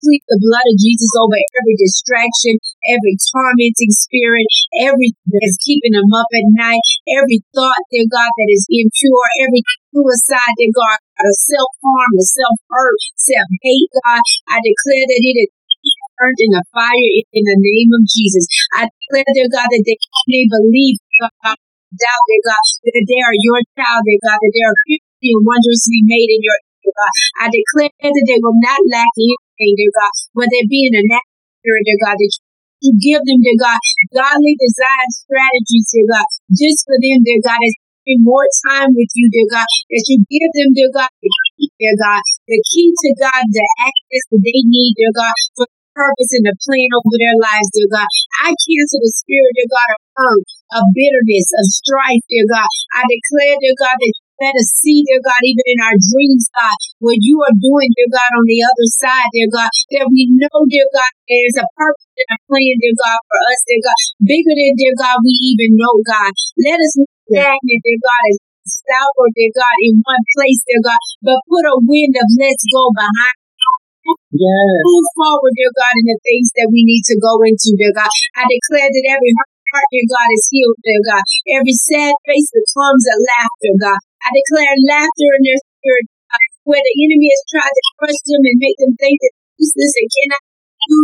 plead the blood of Jesus over every distraction, every tormenting spirit, every that's keeping them up at night, every thought, dear God, that is impure, every suicide, dear God, or self harm, self hurt, self hate, God. I declare that it is burned in the fire in the name of Jesus. I declare, dear God, that they may believe, God, doubt, dear God, that they are your child, dear God, that they are wondrously made in your dear God. I declare that they will not lack anything, dear God, whether it be in the natural dear God, that you give them, dear God, godly design strategies, dear God, just for them, dear God, as they spend more time with you, dear God, that you give them, dear God, the key, dear God, the key to God, the access that they need, dear God, for the purpose and the plan over their lives, dear God. I cancel the spirit, dear God, of hurt, of bitterness, of strife, dear God. I declare, dear God, that us see, dear God, even in our dreams, God, what you are doing, dear God, on the other side, dear God, that we know, dear God, there's a purpose and a plan, dear God, for us, dear God, bigger than, dear God, we even know, God. Let us not stagnant, dear God, and stout, or dear God, in one place, dear God, but put a wind of let's go behind Yes. move forward, dear God, in the things that we need to go into, dear God. I declare that every heart, dear God, is healed, dear God. Every sad face becomes a laughter, God. I declare laughter in their spirit, God, where the enemy has tried to crush them and make them think that useless and cannot do.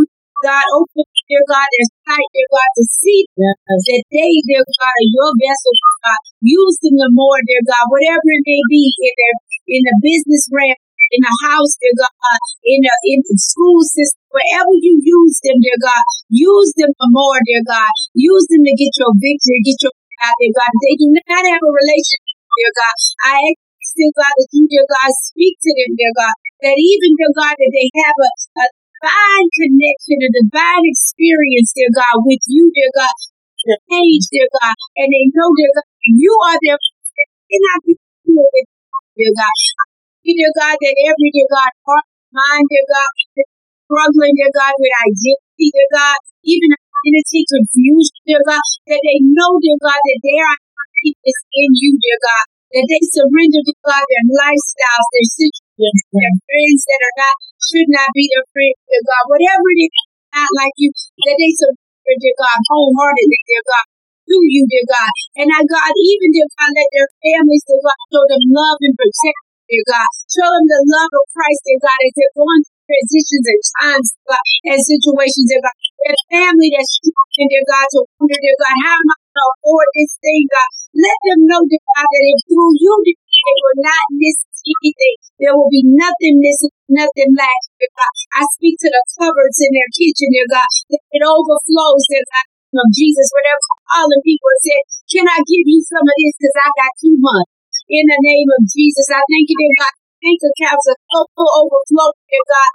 God, open, dear God, their sight, dear God, to see Yes. that they, dear God, are your vessels, God. Use them the more, dear God, whatever it may be in their in the business realm, in the house, dear God, in the in the school system, wherever you use them, dear God, use them the more, dear God. Use them to get your victory, get your out, dear God. They do not have a relationship, dear God, I ask, dear God, that you, dear God, speak to them, dear God. That even, dear God, that they have a, a divine connection, a divine experience, dear God, with you, dear God, change, dear God, and they know, dear God, you are their cannot be dear God. Dear God, that every dear God, heart, mind, dear God, struggling, dear God, with identity, dear God, even identity confusion, dear God, that they know, dear God, that their identity is in you, dear God, that they surrender, dear God, their lifestyles, their situations, their friends that are not, should not be their friends, dear God, whatever it is, not like you, that they surrender, dear God, wholeheartedly, dear God, to you, dear God. And I, God, even, dear God, let their families, dear God, show them love and protect, dear God. Show them the love of Christ, dear God, as they're going through transitions and times, God, and situations, dear God. Their family that's struggling, dear God, to wonder, dear God, how am I going to afford this thing, God? Let them know, dear God, that if through you, dear they will not miss anything. There will be nothing missing, nothing lacking, dear God. I speak to the cupboards in their kitchen, dear God, that it overflows, dear God, of Jesus, whatever all the people said, can I give you some of this because I got too much? In the name of Jesus, I thank you, dear God. Bank accounts are full overflow, dear God.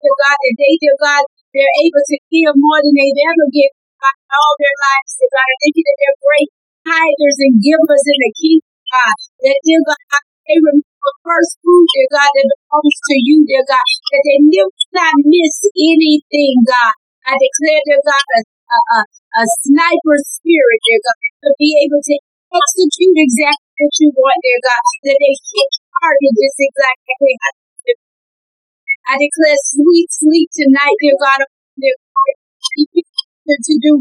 Dear God, that they, dear God, they're able to give more than they've ever given all their lives, dear God. I thank you that they're great tithers and givers in the kingdom, God. That, dear God, they remember first fruit, dear God, that belongs to you, dear God. That they never not miss anything, God. I declare, dear God, a, a, a, a sniper spirit, dear God, to be able to execute exactly what you want, dear God. That they hit target just exactly. Had I declare sweet sleep tonight, dear God. Dear God, to do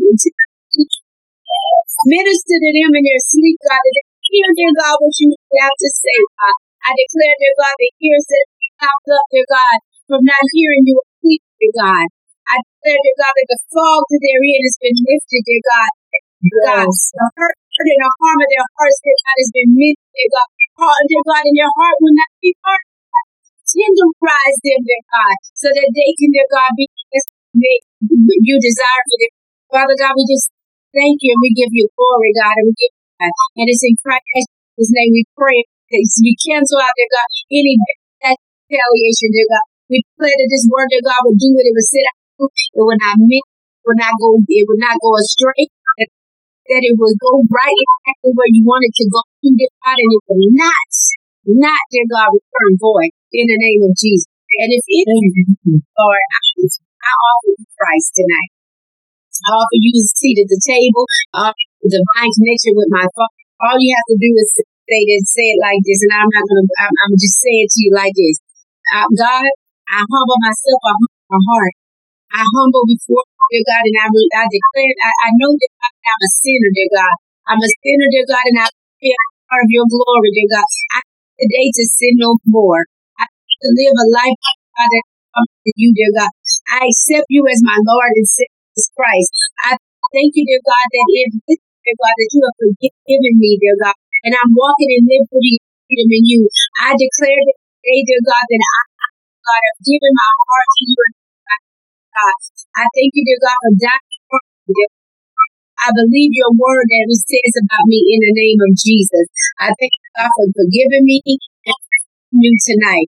minister to them in their sleep, God. That they hear, dear God, what you have to say, God. I declare, dear God, the ears that stopped up, dear God, from not hearing you sleep, dear God. I declare, dear God, that the fog to their ear has been lifted, dear God. God, Yes. the hurt and the harm of their hearts, dear God, has been mended, dear God. Heart, dear God, and their heart will not be hurt. Tenderize them, their God, so that they can, their God, be as you desire for them. Father God, we just thank you and we give you glory, God, and we give you God. And it's in Christ's name we pray that we cancel out, dear God, any retaliation, dear God. We pray that this word, dear God, will do what it will sit out. It will not miss, it will not go, it will not go astray. That that it would go right exactly where you want it to go, dear God, and it will not, not, dear God, return void in the name of Jesus. And if it. Lord, I, I offer you Christ tonight. I offer you a seat at the table, uh, divine connection with my Father. All you have to do is say this, say it like this, and I'm not gonna. I'm, I'm just saying to you like this. God, I humble myself. I humble my heart. I humble before you, dear God, and I, I declare. I, I know that I'm a sinner, dear God. I'm a sinner, dear God, and I feel part of your glory, dear God. I today to sin no more. I to live a life, God, that comes to you, dear God. I accept you as my Lord and Savior Christ. I thank you, dear God, that in this, dear God, that you have forgiven me, dear God, and I'm walking in liberty freedom in you. I declare today, dear God, that I, God, have given my heart to you, and God. I thank you, dear God, for dying me, I believe your word that it says about me in the name of Jesus. I thank you, God, for forgiving me and you tonight.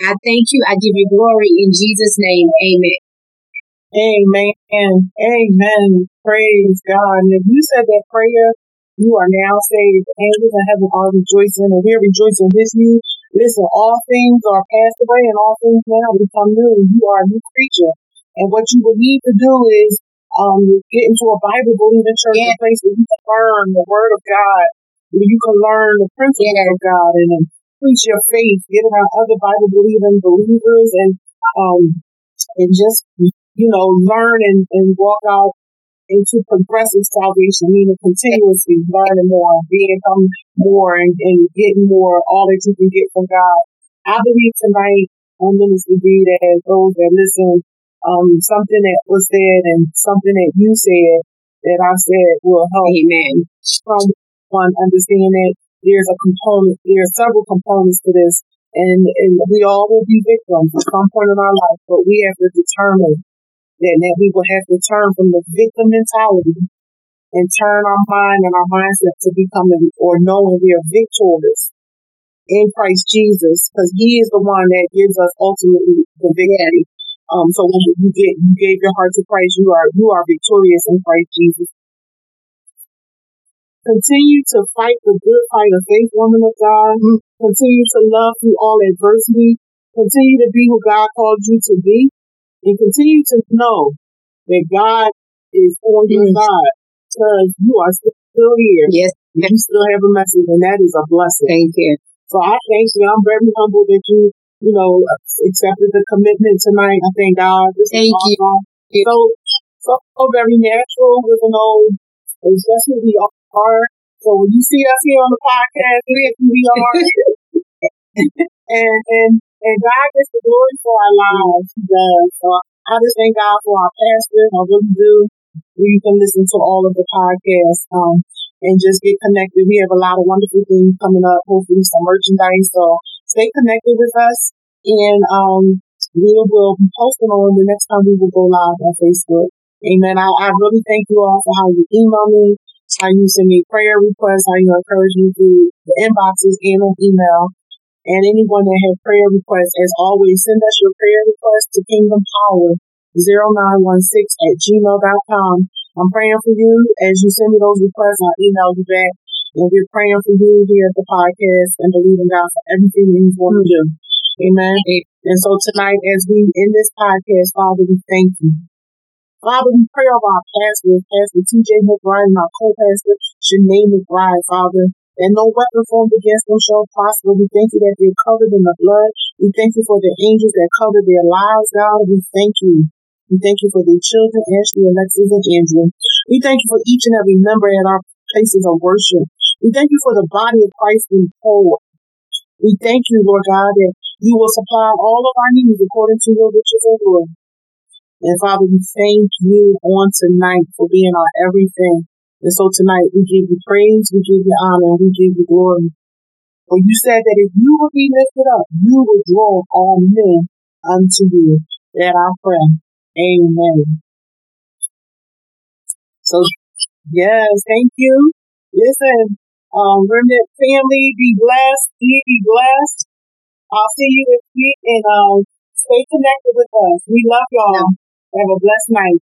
I thank you. I give you glory in Jesus' name. Amen. Amen. Amen. Praise God. And if you said that prayer, you are now saved. The angels in heaven are rejoicing, and we're rejoicing with you. Listen, all things are passed away, and all things now become new. You are a new creature. And what you would need to do is um, get into a Bible believing church, Yeah. a place where you can learn the Word of God, where you can learn the principles Yeah. of God, and preach your faith, get around other Bible believing believers, and um, and just you know learn and, and walk out into progressive salvation, meaning continuously learning more, being more, and, and getting more, all that you can get from God. I believe tonight on Ministry B that those that listen um, something that was said and something that you said that I said will help Amen. from one understanding that there's a component, there are several components to this, and, and we all will be victims at some point in our life, but we have to determine that, that we will have to turn from the victim mentality and turn our mind and our mindset to becoming or knowing we are victorious in Christ Jesus, because He is the one that gives us ultimately the victory. Um, so when you get you gave your heart to Christ, you are you are victorious in Christ Jesus. Continue to fight the good fight of faith, woman of God. Continue to love through all adversity. Continue to be who God called you to be. And continue to know that God is on your side because you are still here. Yes. You still have a message, and that is a blessing. Thank you. So I thank you. I'm very humbled that you, you know, accepted the commitment tonight. I thank God. This Thank you. awesome. So, so, so very natural with an old, especially we are. So when you see us here on the podcast, it is who we are. [LAUGHS] and, and, and God gets the glory for our lives. He does. So I just thank God for our pastor. I really do. You can listen to all of the podcasts. Um, and just get connected. We have a lot of wonderful things coming up, hopefully some merchandise. So stay connected with us and um we will be posting on the next time we will go live on Facebook. Amen. I, I really thank you all for how you email me, how you send me prayer requests, how you encourage me through the inboxes and on email. And anyone that has prayer requests, as always, send us your prayer requests to Kingdom Power 0916 at gmail.com. I'm praying for you. As you send me those requests, I'll email you back. And we're praying for you here at the podcast and believing God for everything that He's going to do. Amen. And so tonight, as we end this podcast, Father, we thank you. Father, we pray over our pastor, Pastor TJ McBride, and our co-pastor, Shanae McBride, Father, that no weapon formed against them shall prosper. We thank you that they're covered in the blood. We thank you for the angels that cover their lives, God. We thank you. We thank you for their children, Ashley, Alexis, and Andrew. We thank you for each and every member at our places of worship. We thank you for the body of Christ in whole. We thank you, Lord God, that you will supply all of our needs according to your riches and glory. And Father, we thank you on tonight for being our everything. And so tonight we give you praise, we give you honor, we give you glory. For you said that if you will be lifted up, you will draw all men unto you. That I pray. Amen. So yes, thank you. Listen, um, Remnant family, be blessed, be, be blessed. I'll see you this week and um, stay connected with us. We love y'all. Have a blessed night.